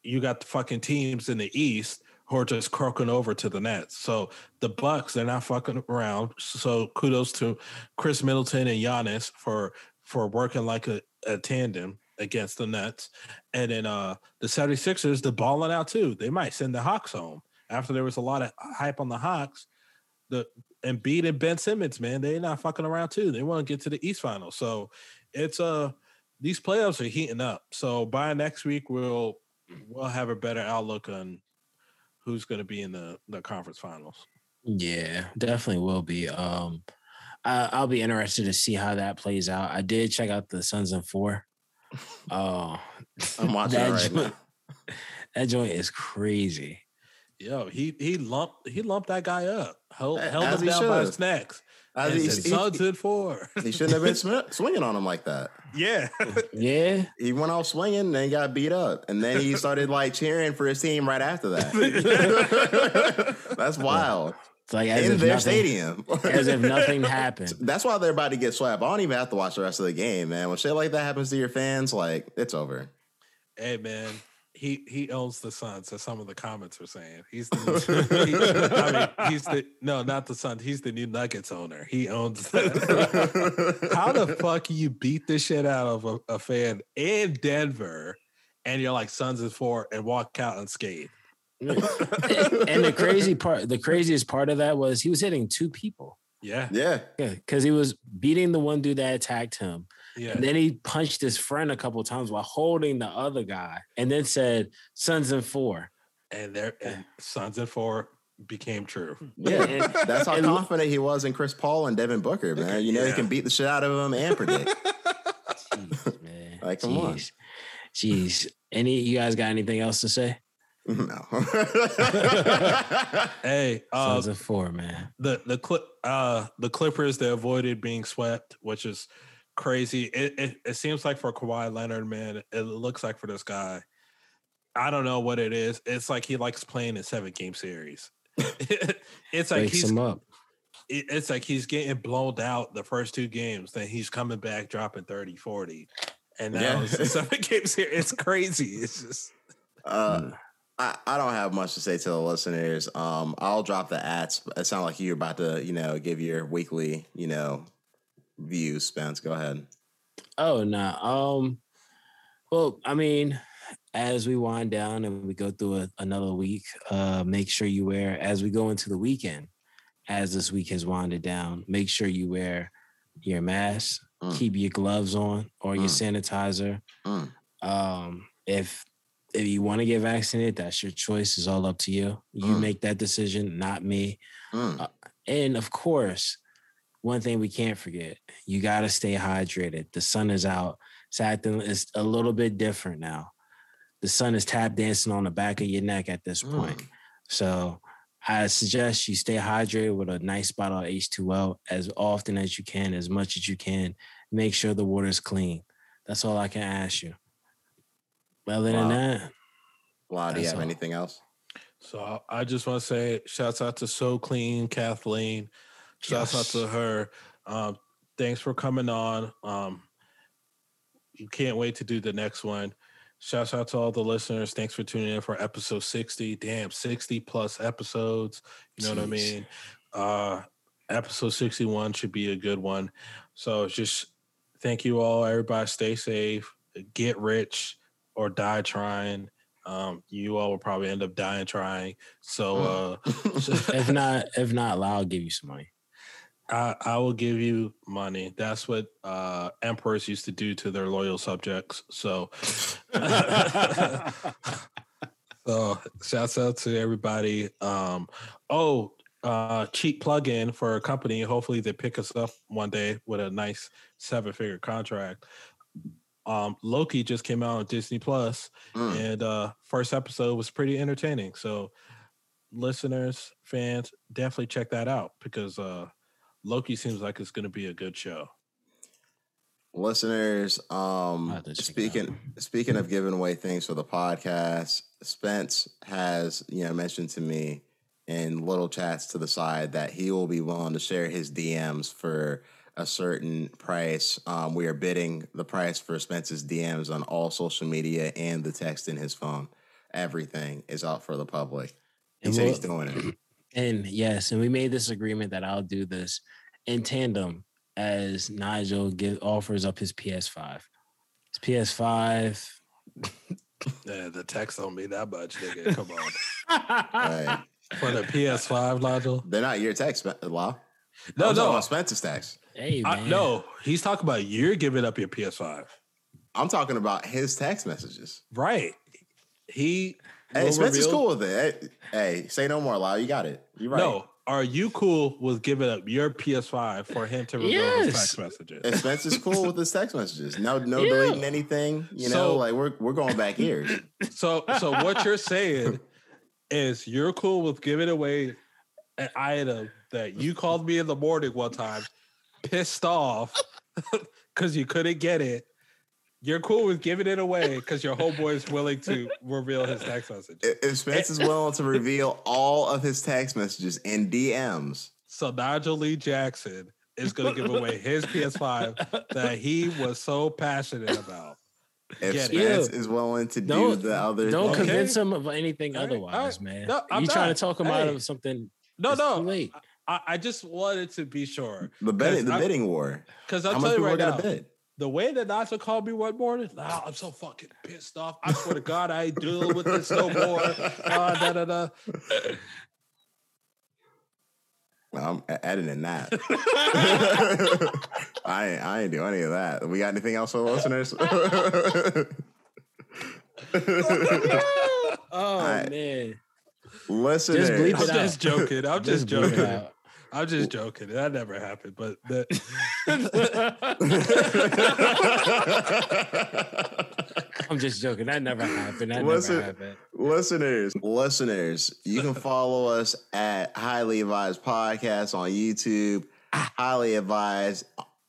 you got the fucking teams in the East who are just croaking over to the Nets. So the Bucks, they're not fucking around. So kudos to Khris Middleton and Giannis for for working like a, a tandem against the Nets. And then uh the 76ers, they're balling out too. They might send the Hawks home. After there was a lot of hype on the Hawks, the Embiid and Ben Simmons, man, they're not fucking around too. They want to get to the East Final. So it's uh these playoffs are heating up. So by next week we'll we'll have a better outlook on who's going to be in the the conference finals. Yeah, definitely will be. Um, I, will be interested to see how that plays out. I did check out the Suns and four. Oh, I'm watching that right joint, That joint is crazy. Yo, he he lumped he lumped that guy up, held, held him down should. by his necks. As he, said, Suns he, four. he shouldn't have been sw- swinging on him like that. Yeah, yeah. He went off swinging and then got beat up, and then he started like cheering for his team right after that. That's wild. It's like in their nothing, stadium, as if nothing happened. That's why they're about to get swept. I don't even have to watch the rest of the game, man. When shit like that happens to your fans, like it's over. Hey, man, he he owns the Suns, as some of the comments are saying. He's the, he, I mean, he's the no, not the Suns. He's the new Nuggets owner. He owns that. How the fuck you beat the shit out of a, a, fan in Denver, and you're like Suns is four, and walk out unscathed? and the crazy part, the craziest part of that was he was hitting two people. Yeah, yeah, yeah, because he was beating the one dude that attacked him yeah. And then he punched his friend a couple times while holding the other guy, and then said "Suns and four. And there, and Suns and four became true. Yeah, and, that's how and, confident he was in Chris Paul and Devin Booker, man. You know, yeah. he can beat the shit out of him and predict. Jeez, man. like, come Jeez. on. Jeez. Any you guys got anything else to say? No. hey, uh, Suns and four, man. The the clip uh the Clippers they avoided being swept, which is crazy. It, it, it seems like for Kawhi Leonard, man, it looks like for this guy. I don't know what it is. It's like he likes playing in seven game series. it's like Wakes he's him up. It, it's like he's getting blown out the first two games, then he's coming back dropping 30, 40. And now yeah. it's seven games here. It's crazy. It's just uh, mm. I, I don't have much to say to the listeners. Um, I'll drop the ads. It sounds like you're about to, you know, give your weekly, you know, views, Spence. Go ahead. Oh no. Nah. Um well, I mean, as we wind down and we go through a, another week, uh, make sure you wear as we go into the weekend, as this week has winded down, make sure you wear your mask, mm. keep your gloves on or your mm. sanitizer. Mm. Um, if if you want to get vaccinated, that's your choice. It's all up to you. You mm. make that decision, not me. Mm. Uh, and of course, one thing we can't forget you got to stay hydrated. The sun is out. It's acting is a little bit different now. The sun is tap dancing on the back of your neck at this point. Mm. So I suggest you stay hydrated with a nice bottle of H2O as often as you can, as much as you can. Make sure the water is clean. That's all I can ask you. Other wow. than that, wow, do you have all. anything else? So I just want to say, shouts out to SoKlene, Kathleen. Shouts yes. out to her. Um, thanks for coming on. Um, you can't wait to do the next one. Shouts out to all the listeners. Thanks for tuning in for episode 60. Damn, 60 plus episodes. You know Jeez. what I mean? Uh, episode 61 should be a good one. So just thank you all. Everybody stay safe, get rich or die trying. Um, you all will probably end up dying trying. So uh if not, if not, I'll give you some money. I, I will give you money. That's what uh, emperors used to do to their loyal subjects. So, so shouts out to everybody. Um, oh, uh, cheap plug-in for a company. Hopefully, they pick us up one day with a nice seven-figure contract. Um, Loki just came out on Disney Plus, Mm. and uh, first episode was pretty entertaining. So, listeners, fans, definitely check that out because uh, Loki seems like it's going to be a good show. Listeners, um, I'll have to check it speaking speaking of giving away things for the podcast, Spence has you know mentioned to me in little chats to the side that he will be willing to share his DMs for a certain price. Um, we are bidding the price for Spence's DMs on all social media and the text in his phone. Everything is out for the public. He And said we'll- he's doing it. And yes, and we made this agreement that I'll do this in tandem as Nigel give, offers up his PS5. His PS5. Yeah, the text don't mean that much, nigga. Come on. Right. For the PS5, Nigel? They're not your text, Spen- Law. No, I'm no. about Spence's text. Hey I, man. no, he's talking about you're giving up your PS5. I'm talking about his text messages. Right. He. Hey, will Spence is reveal- cool with it. Hey, hey, say no more, Lau. You got it. You're right. No. Are you cool with giving up your PS5 for him to reveal his Yes. text messages? And Spence is cool with his text messages. No, no Yeah. deleting anything. You know, So- like we're we're going back years. So, so what you're saying is you're cool with giving away an item that you called me in the morning one time, pissed off because you couldn't get it. You're cool with giving it away because your whole boy is willing to reveal his text message. If if Spence is willing to reveal all of his text messages and DMs, So Nigel Lee Jackson is going to give away his PS5 that he was so passionate about. if Get Spence it. is willing to do Don't- the other, Don't Okay. convince him of anything All right, all otherwise, right. man. No, I'm you trying to talk him out of something? No, no, too late. I, I just wanted to be sure the bidding, the I- bidding war. because I'll much tell you people are right gonna now. bid? The way that Nigel called me one morning, nah, I'm so fucking pissed off. I swear to God, I ain't dealing with this no more. Uh, da, da, da. I'm editing that. I ain't, I ain't do any of that. We got anything else for listeners? Oh Alright. man, listeners, bleep I'm out. just joking. I'm just, bleep it joking. Out. I'm just joking. That never happened. But that, I'm just joking. That never happened. That Listen- never happened. listeners, listeners, you can follow us at Highly Advised Podcast on YouTube, Highly Advised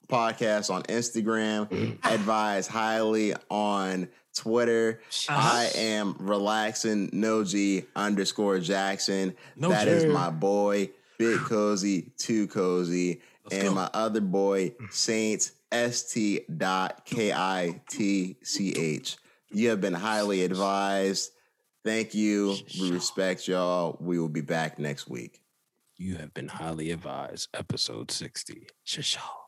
Podcast on Instagram, Advise Highly on Twitter. I am relaxing no Noji underscore Jackson. That is Noji. my boy, Big Cozy, Too Cozy, and go. my other boy, mm. Saints St. Dot K I T C H. You have been highly advised. Thank you. We respect y'all. We will be back next week. You have been highly advised. Episode sixty. Shashaw.